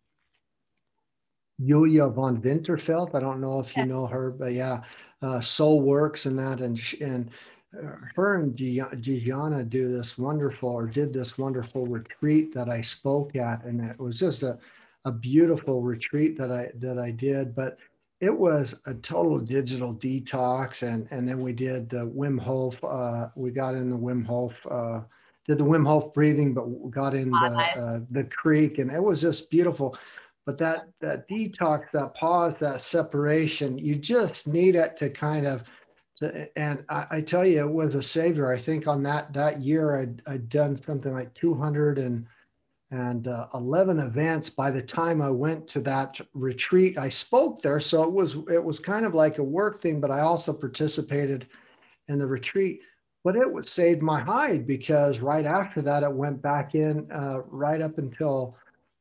Speaker 2: Julia von Winterfeld. I don't know if you know her, but yeah, uh, Soul Works and that, and and uh, her and Gianna do this wonderful or did this wonderful retreat that I spoke at, and it was just a a beautiful retreat that I that I did. But it was a total digital detox and and then we did the wim hof uh, we got in the wim hof uh, did the wim hof breathing but got in the uh, the creek and it was just beautiful. But that that detox that pause that separation you just need it to kind of to, and I, I, tell you it was a savior. I think on that that year i'd, I'd done something like 200 and and uh, 11 events. By the time i went to that retreat i spoke there so it was it was kind of like a work thing but i also participated in the retreat. But it was saved my hide because right after that it went back in uh, right up until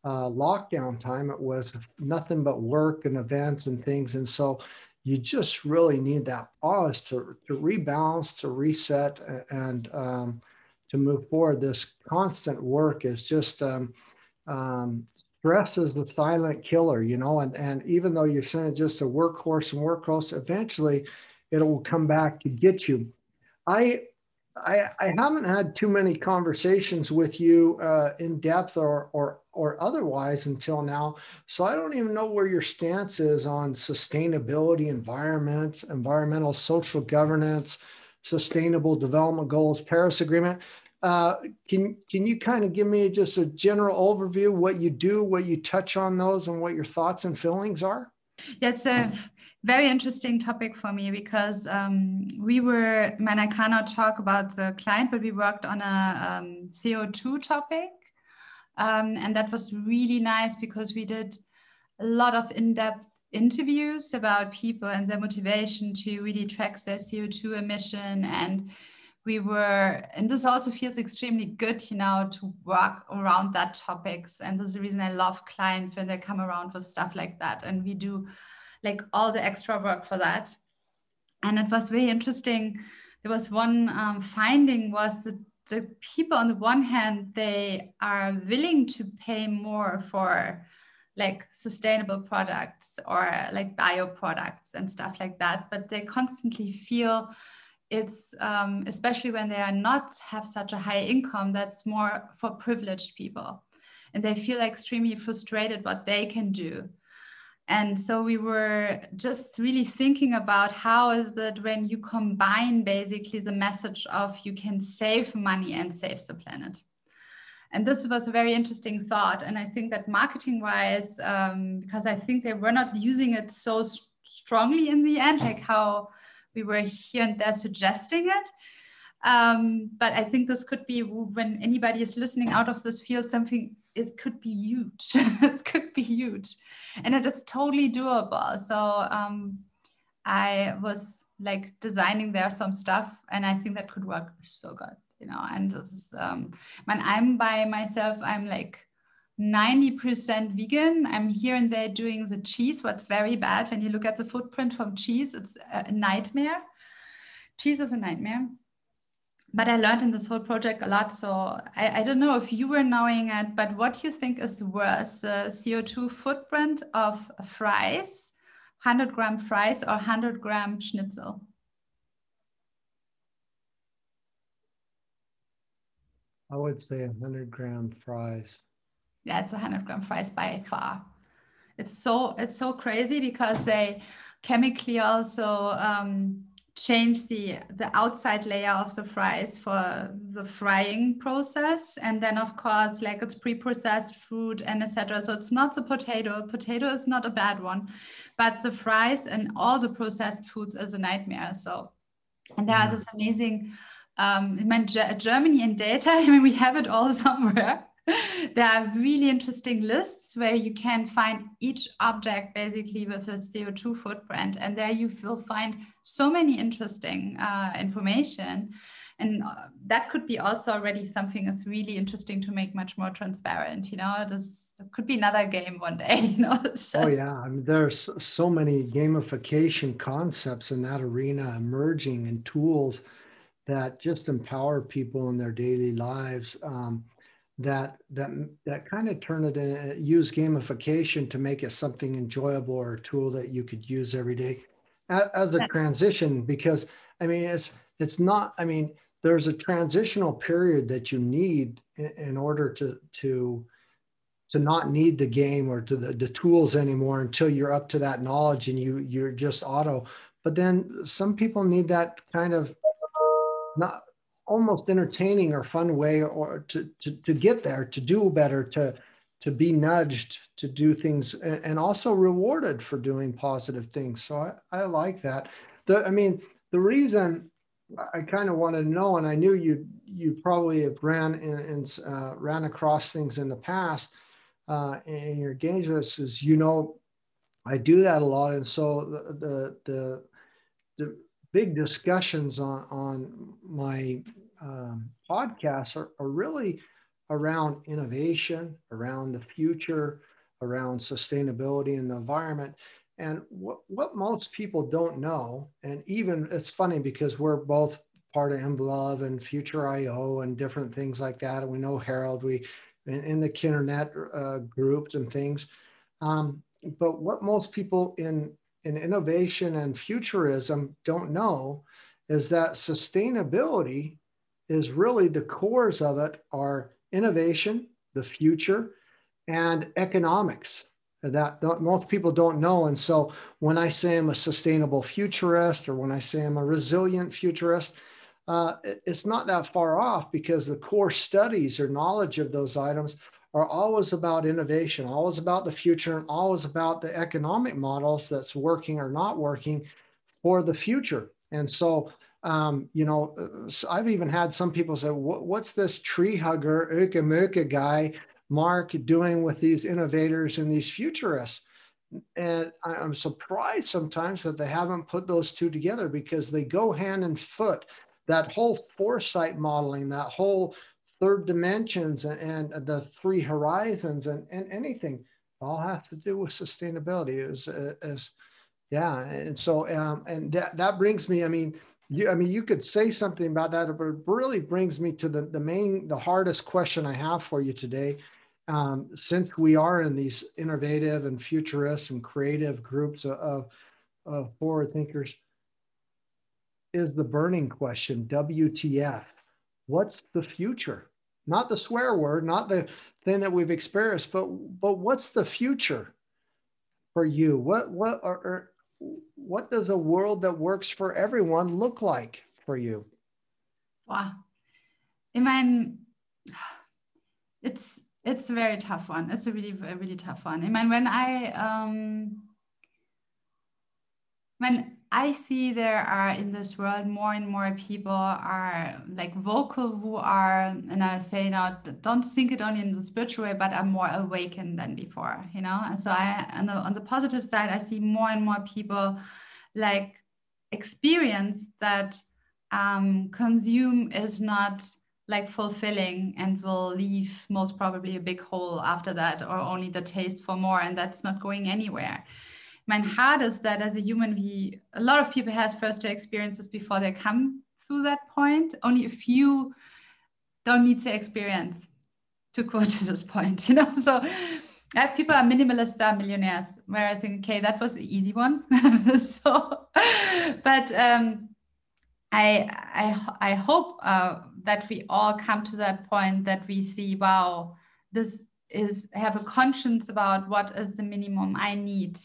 Speaker 2: uh, lockdown time. It was nothing but work and events and things and so you just really need that pause to, to rebalance to reset and um, to move forward this constant work is just um, um, stress is the silent killer you know and, and even though you're saying just a workhorse and workhorse eventually it will come back to get you I, I, I haven't had too many conversations with you uh, in depth or, or, or otherwise until now. So I don't even know where your stance is on sustainability, environment, environmental, social governance, sustainable development goals, Paris Agreement. Uh, can, can you kind of give me just a general overview, what you do, what you touch on those, and what your thoughts and feelings are?
Speaker 1: That's a very interesting topic for me because um, we were, man, I cannot talk about the client, but we worked on a um, CO2 topic. Um, and that was really nice because we did a lot of in depth interviews about people and their motivation to really track their CO2 emission. And we were, and this also feels extremely good, you know, to work around that topics. And this is the reason I love clients when they come around with stuff like that. And we do like all the extra work for that. And it was very interesting. There was one um, finding was that the people on the one hand, they are willing to pay more for like sustainable products or like bio products and stuff like that, but they constantly feel it's um, especially when they are not have such a high income that's more for privileged people and they feel extremely frustrated what they can do and so we were just really thinking about how is that when you combine basically the message of you can save money and save the planet. And this was a very interesting thought. And I think that marketing wise, um, because I think they were not using it so strongly in the end, like how we were here and there suggesting it. Um, but I think this could be when anybody is listening out of this field, something it could be huge. it could be huge, and it is totally doable. So um, I was like designing there some stuff, and I think that could work so good, you know. And this is um, when I'm by myself, I'm like 90% vegan. I'm here and there doing the cheese. What's very bad when you look at the footprint from cheese, it's a nightmare. Cheese is a nightmare but I learned in this whole project a lot. So I, I, don't know if you were knowing it, but what you think is worse, the CO2 footprint of fries, 100 gram fries or 100 gram schnitzel?
Speaker 2: I would say 100 gram fries.
Speaker 1: Yeah, it's 100 gram fries by far. It's so it's so crazy because they chemically also um, change the the outside layer of the fries for the frying process. And then of course like it's pre-processed food and etc so it's not the potato. Potato is not a bad one but the fries and all the processed foods is a nightmare. So and there's this amazing um, in Germany and data I mean we have it all somewhere there are really interesting lists where you can find each object basically with a CO2 footprint. And there you will find so many interesting uh, information. And uh, that could be also already something that's really interesting to make much more transparent. You know, this could be another game one day. You know,
Speaker 2: just... oh yeah, I mean, there's so many gamification concepts in that arena emerging and tools that just empower people in their daily lives. Um, that that that kind of turn it in, use gamification to make it something enjoyable or a tool that you could use every day as, as a transition because i mean it's it's not i mean there's a transitional period that you need in, in order to to to not need the game or to the, the tools anymore until you're up to that knowledge and you you're just auto but then some people need that kind of not almost entertaining or fun way or to, to, to get there, to do better, to, to be nudged to do things and also rewarded for doing positive things. So I, I like that. The, I mean, the reason I kind of wanted to know, and I knew you you probably have ran and uh, ran across things in the past uh, in your engagement is you know I do that a lot, and so the the the, the big discussions on on my um, podcasts are, are really around innovation, around the future, around sustainability and the environment. And what, what most people don't know, and even it's funny because we're both part of MLOVE and Future IO and different things like that. And we know Harald, we in, in the Kinternet uh, groups and things. Um, but what most people in, in innovation and futurism don't know is that sustainability is really the cores of it are innovation, the future, and economics that most people don't know. And so when I say I'm a sustainable futurist or when I say I'm a resilient futurist, uh, it's not that far off because the core studies or knowledge of those items are always about innovation, always about the future, and always about the economic models that's working or not working for the future. And so um, you know, uh, I've even had some people say, what's this tree hugger, Uka guy, Mark, doing with these innovators and these futurists? And I'm surprised sometimes that they haven't put those two together because they go hand in foot. That whole foresight modeling, that whole third dimensions and, the three horizons and, and anything all have to do with sustainability is, is yeah. And so, um, and that, that brings me, I mean, you, I mean, you could say something about that, but it really brings me to the, the main, the hardest question I have for you today. Um, since we are in these innovative and futurist and creative groups of, of forward thinkers, is the burning question WTF? What's the future? Not the swear word, not the thing that we've experienced, but but what's the future for you? What what are what does a world that works for everyone look like for you?
Speaker 1: Wow. I mean, it's it's a very tough one. It's a really a really tough one. I mean, when I um, when I see there are in this world more and more people are like vocal who are, and I say now, don't think it only in the spiritual way, but are more awakened than before, you know? And so I, on the, on the positive side, I see more and more people like experience that um, consume is not like fulfilling and will leave most probably a big hole after that or only the taste for more and that's not going anywhere my heart is that as a human, we a lot of people have first experiences before they come through that point. Only a few don't need the experience to to this point, you know. So I have people are minimalist are millionaires, where I think, okay, that was the easy one. so, but um, I I I hope uh, that we all come to that point that we see, wow, this is have a conscience about what is the minimum I need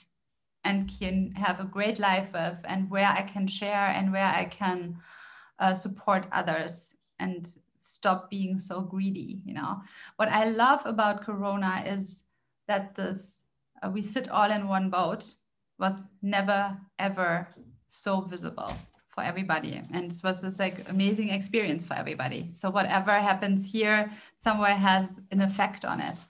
Speaker 1: and can have a great life with and where I can share and where I can uh, support others and stop being so greedy you know. What I love about corona is that this uh, we sit all in one boat was never ever so visible for everybody and it was this like amazing experience for everybody. So whatever happens here somewhere has an effect on it.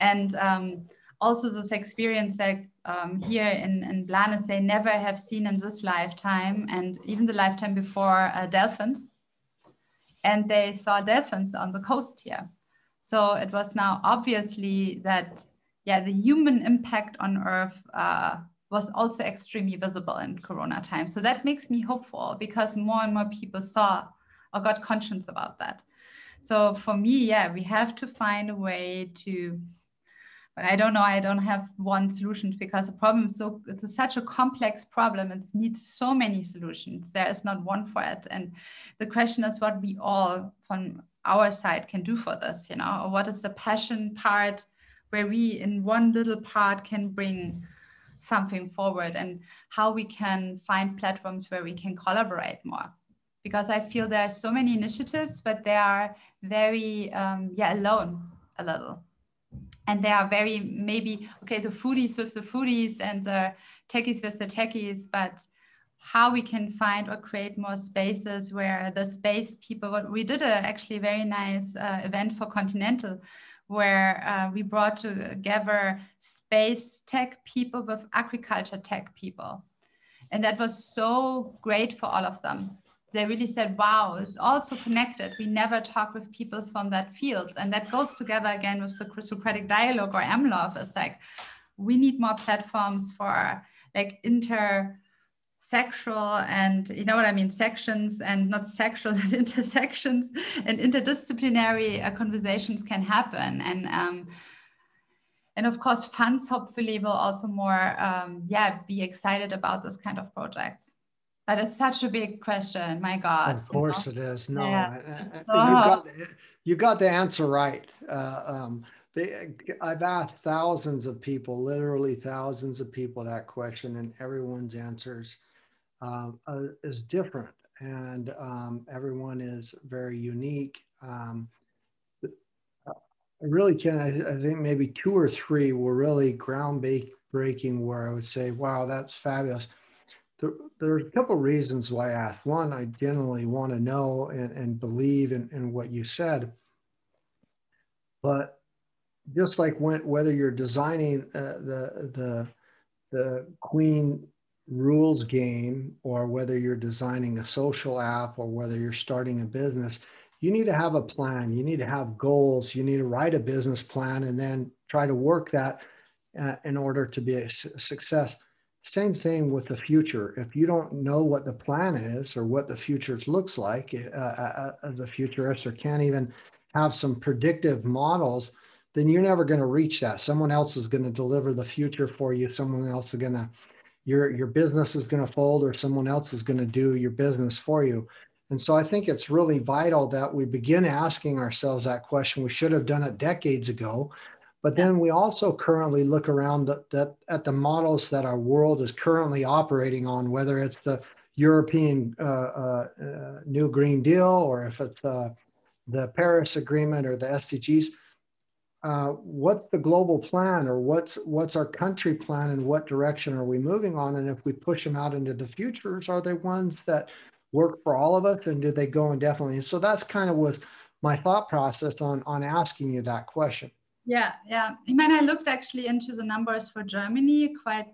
Speaker 1: And um, also this experience that um, here in, in Blanes they never have seen in this lifetime and even the lifetime before uh, dolphins. And they saw dolphins on the coast here. So it was now obviously that, yeah, the human impact on Earth uh, was also extremely visible in Corona time. So that makes me hopeful because more and more people saw or got conscious about that. So for me, yeah, we have to find a way to but I don't know. I don't have one solution because the problem so it's a, such a complex problem. It needs so many solutions. There is not one for it. And the question is what we all from our side can do for this, you know, what is the passion part where we in one little part can bring something forward and how we can find platforms where we can collaborate more because I feel there are so many initiatives, but they are very um, yeah alone a little and they are very maybe okay the foodies with the foodies and the techies with the techies but how we can find or create more spaces where the space people what we did a actually very nice uh, event for continental where uh, we brought together space tech people with agriculture tech people. And that was so great for all of them they really said wow it's also connected we never talk with people from that field and that goes together again with the socratic dialogue or MLOVE it's like we need more platforms for like inter sexual and you know what I mean, sections and not sexual, intersections and interdisciplinary uh, conversations can happen. And um, and of course, funds hopefully will also more um, yeah be excited about this kind of projects. But it's such a big question. My God.
Speaker 2: Of course you know? it is. No, yeah. you, got the, you got the answer right. Uh, um, they, I've asked thousands of people, literally thousands of people, that question, and everyone's answers um, uh, is different and um, everyone is very unique. Um, I really can, I, I, think maybe two or three were really groundbreaking where I would say, wow, that's fabulous. There, are a couple reasons why I asked. One, I generally want to know and, and believe in, in what you said. But just like when, whether you're designing uh, the, the, the Queen rules game or whether you're designing a social app or whether you're starting a business, you need to have a plan. You need to have goals. You need to write a business plan and then try to work that uh, in order to be a success. Same thing with the future. If you don't know what the plan is or what the future looks like uh, uh, uh, as a futurist or can't even have some predictive models, then you're never going to reach that. Someone else is going to deliver the future for you. Someone else is going to your your business is going to fold or someone else is going to do your business for you and so i think it's really vital that we begin asking ourselves that question we should have done it decades ago but then we also currently look around that, that at the models that our world is currently operating on whether it's the european uh, uh, uh, new green deal or if it's uh, the paris agreement or the sdgs uh, what's the global plan or what's what's our country plan and what direction are we moving on? And if we push them out into the futures are they ones that work for all of us and do they go indefinitely? And so that's kind of was my thought process on on asking you that question
Speaker 1: yeah yeah i mean i looked actually into the numbers for germany quite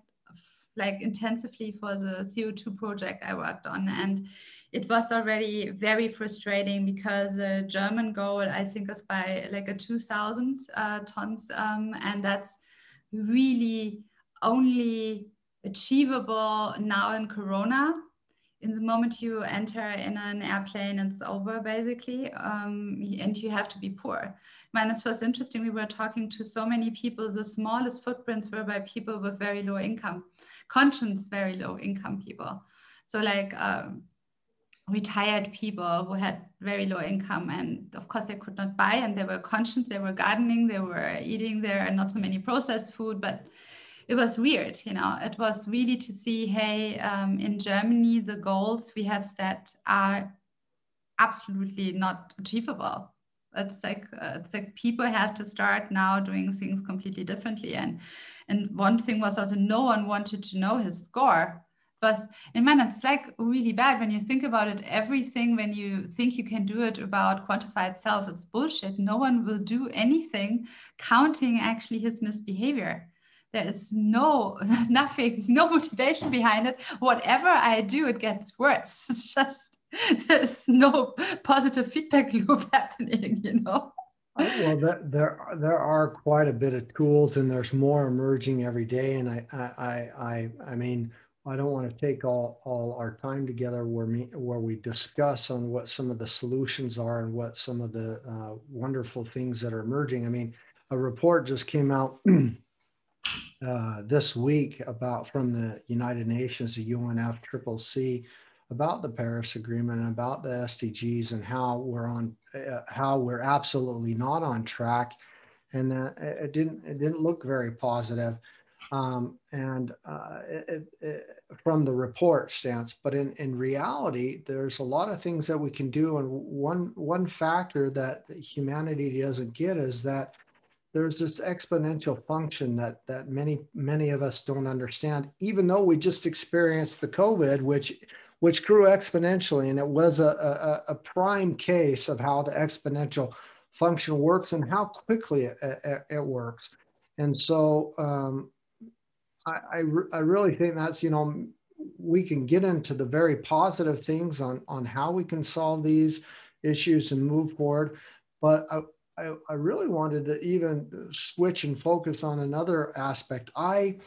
Speaker 1: like intensively for the co2 project i worked on and it was already very frustrating because the German goal, I think, is by like a 2,000 uh, tons, um, and that's really only achievable now in Corona. In the moment you enter in an airplane, it's over basically, um, and you have to be poor. Man, it was interesting. We were talking to so many people. The smallest footprints were by people with very low income, conscience very low income people. So like um, retired people who had very low income and of course they could not buy and they were conscious they were gardening they were eating there and not so many processed food but it was weird you know it was really to see hey um, in germany the goals we have set are absolutely not achievable it's like uh, it's like people have to start now doing things completely differently and and one thing was also no one wanted to know his score but in man, it's like really bad when you think about it. Everything when you think you can do it about quantify itself, it's bullshit. No one will do anything counting actually his misbehavior. There is no nothing, no motivation behind it. Whatever I do, it gets worse. It's just there's no positive feedback loop happening, you know.
Speaker 2: well, that, there there are quite a bit of tools, and there's more emerging every day. And I I I I mean, I don't want to take all, all our time together where, me, where we discuss on what some of the solutions are and what some of the uh, wonderful things that are emerging. I mean, a report just came out uh, this week about from the United Nations, the UNFCCC, about the Paris Agreement and about the SDGs and how we're on, uh, how we're absolutely not on track, and that it didn't it didn't look very positive um, and uh, it, it, from the report stance. But in, in reality, there's a lot of things that we can do. And one, one factor that humanity doesn't get is that there's this exponential function that, that many, many of us don't understand, even though we just experienced the COVID, which, which grew exponentially. And it was a, a, a prime case of how the exponential function works and how quickly it, it, it works. And so um, I, I, I really think that's, you know, we can get into the very positive things on on how we can solve these issues and move forward. But I, I, I really wanted to even switch and focus on another aspect. I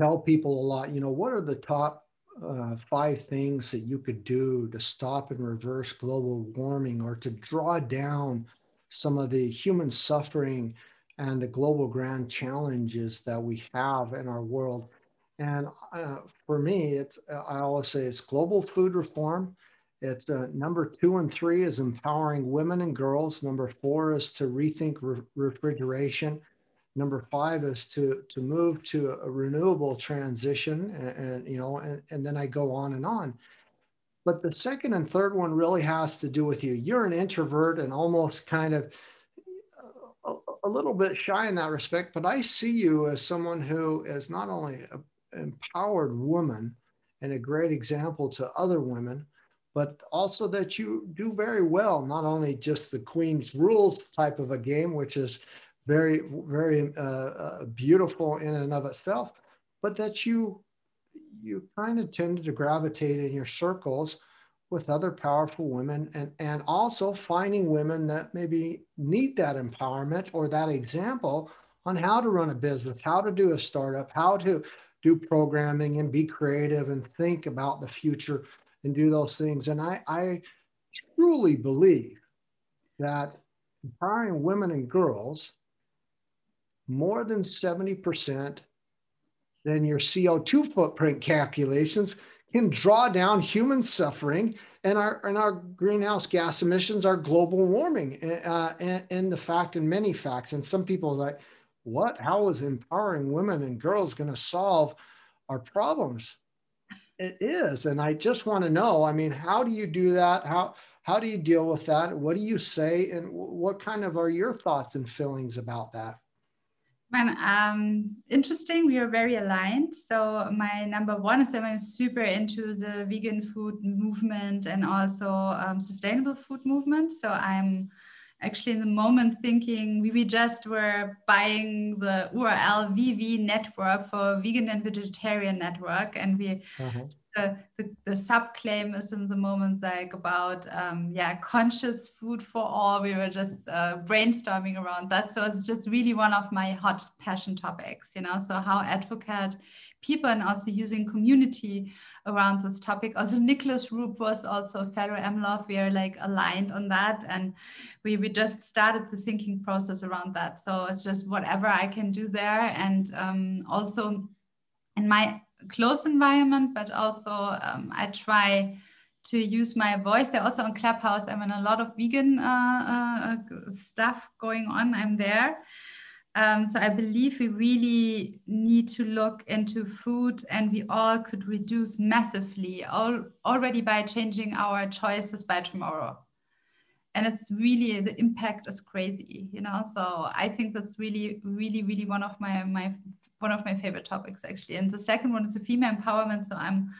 Speaker 2: tell people a lot, you know, what are the top uh, five things that you could do to stop and reverse global warming or to draw down some of the human suffering and the global grand challenges that we have in our world. And uh, for me, it's I always say it's global food reform. It's uh, number two and three is empowering women and girls. Number four is to rethink re- refrigeration. Number five is to to move to a renewable transition, and, and you know, and, and then I go on and on. But the second and third one really has to do with you. You're an introvert and almost kind of a, a little bit shy in that respect, but I see you as someone who is not only an empowered woman and a great example to other women, but also that you do very well, not only just the Queen's Rules type of a game, which is very, very uh, uh, beautiful in and of itself, but that you you kind of tended to gravitate in your circles with other powerful women and, and also finding women that maybe need that empowerment or that example on how to run a business, how to do a startup, how to do programming and be creative and think about the future and do those things. And I, I truly believe that empowering women and girls more than 70% than your CO2 footprint calculations can draw down human suffering and our and our greenhouse gas emissions are global warming uh, and, and the fact and many facts. And some people are like what? How is empowering women and girls going to solve our problems it is and i just want to know i mean how do you do that how how do you deal with that what do you say and what kind of are your thoughts and feelings about that
Speaker 1: Man, um, interesting. We are very aligned. So my number one is that I'm super into the vegan food movement and also um, sustainable food movement. So I'm actually in the moment thinking we, we just were buying the URL VV network for vegan and vegetarian network, and we uh-huh the, the, the subclaim is in the moment like about um, yeah conscious food for all. We were just uh, brainstorming around that. So it's just really one of my hot passion topics you know? So how advocate people and also using community around this topic. Also nicholas roop was also fellow MLOVE we are like aligned on that. And we, we just started the thinking process around that. So it's just whatever i can do there. And um, also in my close environment, but also um, I try to use my voice. They're also on Clubhouse. I'm in a lot of vegan uh, uh, stuff going on. I'm there. Um, so I believe we really need to look into food and we all could reduce massively all, already by changing our choices by tomorrow. And it's really, the impact is crazy, you know? So I think that's really, really, really one of my, my one of my favorite topics actually. And the second one is the female empowerment. So I'm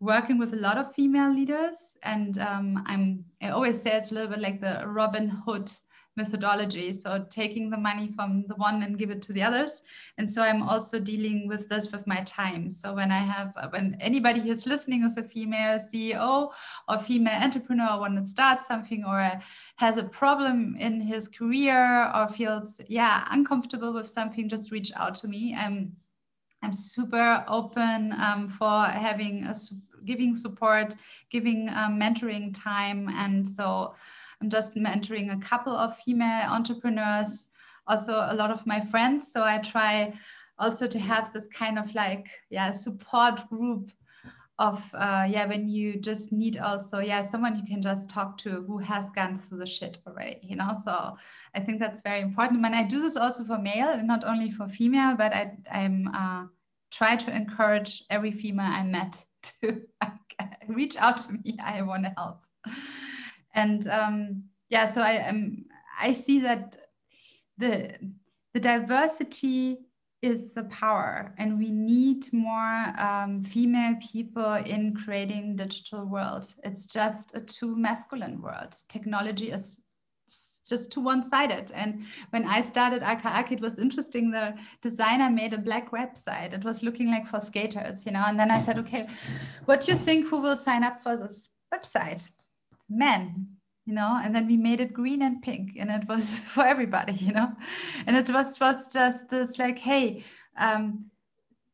Speaker 1: working with a lot of female leaders, and um, I'm I always say it's a little bit like the Robin Hood methodology. So taking the money from the one and give it to the others. And so I'm also dealing with this with my time. So when I have, when anybody who's listening is a female CEO or female entrepreneur want to start something or has a problem in his career or feels, yeah, uncomfortable with something, just reach out to me. I'm, I'm super open um, for having a, giving support, giving um, mentoring time. And so I'm just mentoring a couple of female entrepreneurs, also a lot of my friends. So I try also to have this kind of like, yeah, support group of uh, yeah when you just need also yeah someone you can just talk to who has gone through the shit already you know? So i think that's very important. And i do this also for male and not only for female but i i'm uh, try to encourage every female i met to reach out to me. I want to help and um, yeah so i am i see that the the diversity is the power and we need more um, female people in creating digital world it's just a too masculine world technology is just too one-sided. And when I started Aka it was interesting. The designer made a black website. It was looking like for skaters, you know. And then I said, okay, what do you think who will sign up for this website? Men, you know. And then we made it green and pink, and it was for everybody, you know. And it was was just this like, hey. Um,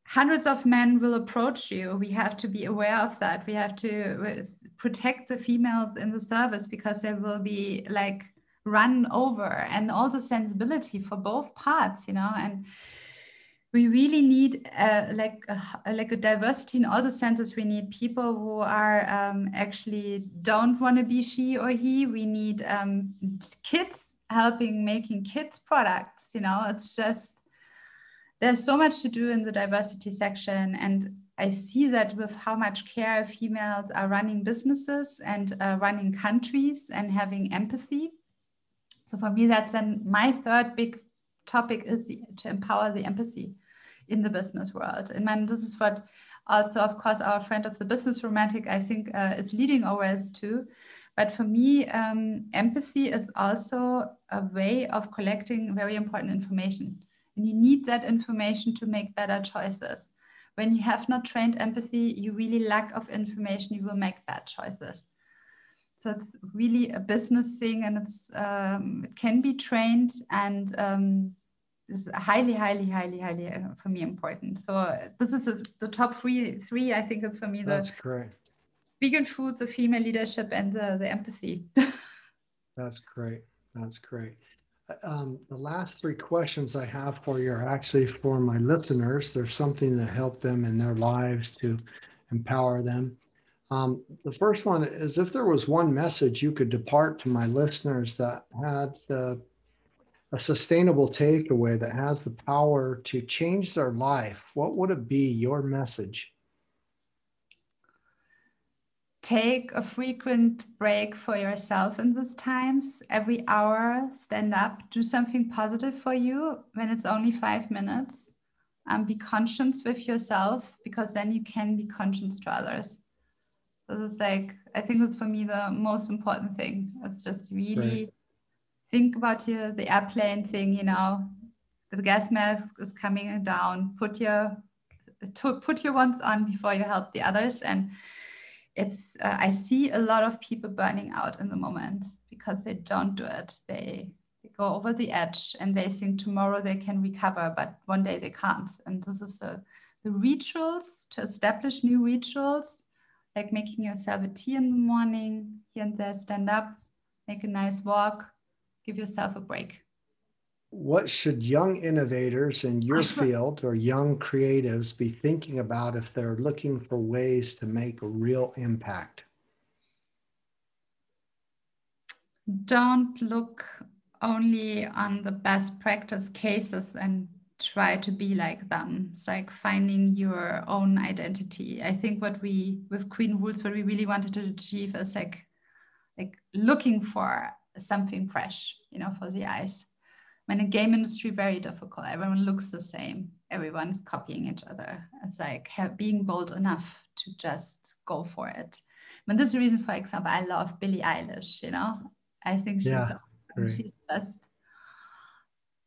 Speaker 1: hundreds of men will approach you. We have to be aware of that. We have to protect the females in the service because they will be like run over and all the sensibility for both parts you know and we really need like a, like a diversity in all the senses. We need people who are um, actually don't want to be she or he. We need um, kids helping making kids products you know? It's just there's so much to do in the diversity section and I see that with how much care females are running businesses and uh, running countries and having empathy. So for me, that's then my third big topic is the, to empower the empathy in the business world. And this is what also, of course, our friend of the business romantic, I think, uh, is leading OS to. But for me, um, empathy is also a way of collecting very important information. And you need that information to make better choices when you have not trained empathy, you really lack of information, you will make bad choices. So it's really a business thing and it's um, it can be trained and um, is highly, highly, highly, highly uh, for me important. So this is the, the top three, three, I think it's for me.
Speaker 2: That's the great.
Speaker 1: Vegan food, the female leadership and the, the empathy.
Speaker 2: That's great. That's great. Um, the last three questions I have for you are actually for my listeners. There's something to help them in their lives to empower them. Um, the first one is if there was one message you could depart to my listeners that had uh, a sustainable takeaway that has the power to change their life, what would it be, your message?
Speaker 1: take a frequent break for yourself in these times. Every hour, stand up, do something positive for you when it's only five minutes. And be conscious with yourself because then you can be conscious to others. So it's like, I think that's for me the most important thing. It's just really right. think about your, the airplane thing, you know, the gas mask is coming down, put your, to, put your ones on before you help the others. And it's uh, i see a lot of people burning out in the moment because they don't do it they, they go over the edge and they think tomorrow they can recover but one day they can't and this is the, the rituals to establish new rituals like making yourself a tea in the morning here and there stand up make a nice walk give yourself a break
Speaker 2: what should young innovators in your field or young creatives be thinking about if they're looking for ways to make a real impact?
Speaker 1: Don't look only on the best practice cases and try to be like them. It's like finding your own identity. I think what we with Queen Rules, what we really wanted to achieve is like like looking for something fresh, you know, for the eyes. When the game industry very difficult. Everyone looks the same. Everyone is copying each other. It's like being bold enough to just go for it. But this is the reason for example i love billie eilish you know? I think she's yeah, she's just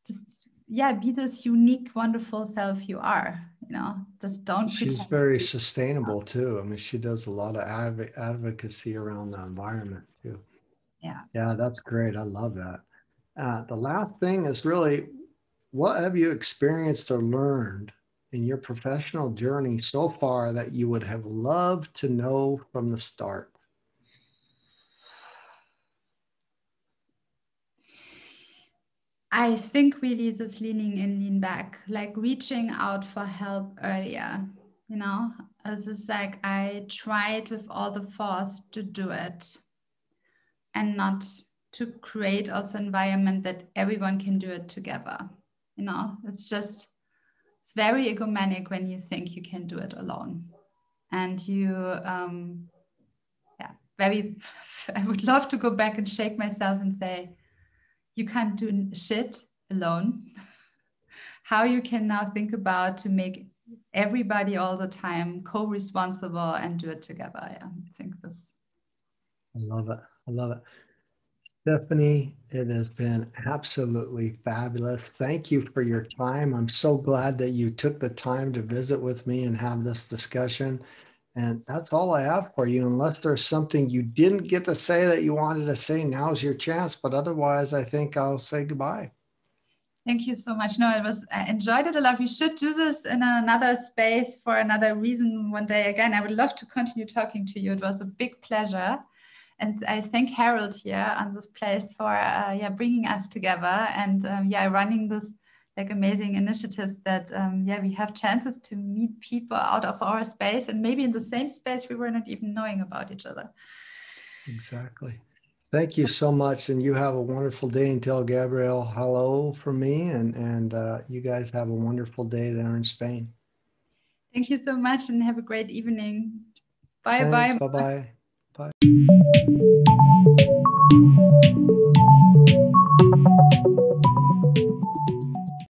Speaker 1: just yeah be this unique wonderful self you are you know? Just don't
Speaker 2: she's very sustainable too. I mean she does a lot of adv- advocacy around the environment too.
Speaker 1: Yeah.
Speaker 2: Yeah that's great. I love that. Uh, the last thing is really what have you experienced or learned in your professional journey so far that you would have loved to know from the start?
Speaker 1: I think really this leaning in, lean back, like reaching out for help earlier. You know, it's just like I tried with all the force to do it and not to create also environment that everyone can do it together you know it's just it's very egomanic when you think you can do it alone and you um yeah very i would love to go back and shake myself and say you can't do shit alone how you can now think about to make everybody all the time co-responsible and do it together yeah i think this
Speaker 2: i love it i love it Stephanie, it has been absolutely fabulous. Thank you for your time. I'm so glad that you took the time to visit with me and have this discussion. And that's all I have for you. Unless there's something you didn't get to say that you wanted to say, now's your chance. But otherwise, I think I'll say goodbye.
Speaker 1: Thank you so much. No, it was I enjoyed it a lot. We should do this in another space for another reason one day again. I would love to continue talking to you. It was a big pleasure and I thank Harald here on this place for uh, yeah bringing us together and um, yeah running this like amazing initiatives that um, yeah we have chances to meet people out of our space and maybe in the same space we were not even knowing about each other.
Speaker 2: Exactly. Thank you so much, and you have a wonderful day. And tell Gabriel hello from me, and and uh, you guys have a wonderful day there in Spain.
Speaker 1: Thank you so much, and have a great evening. Bye Thanks,
Speaker 2: bye. Bye bye. Bye.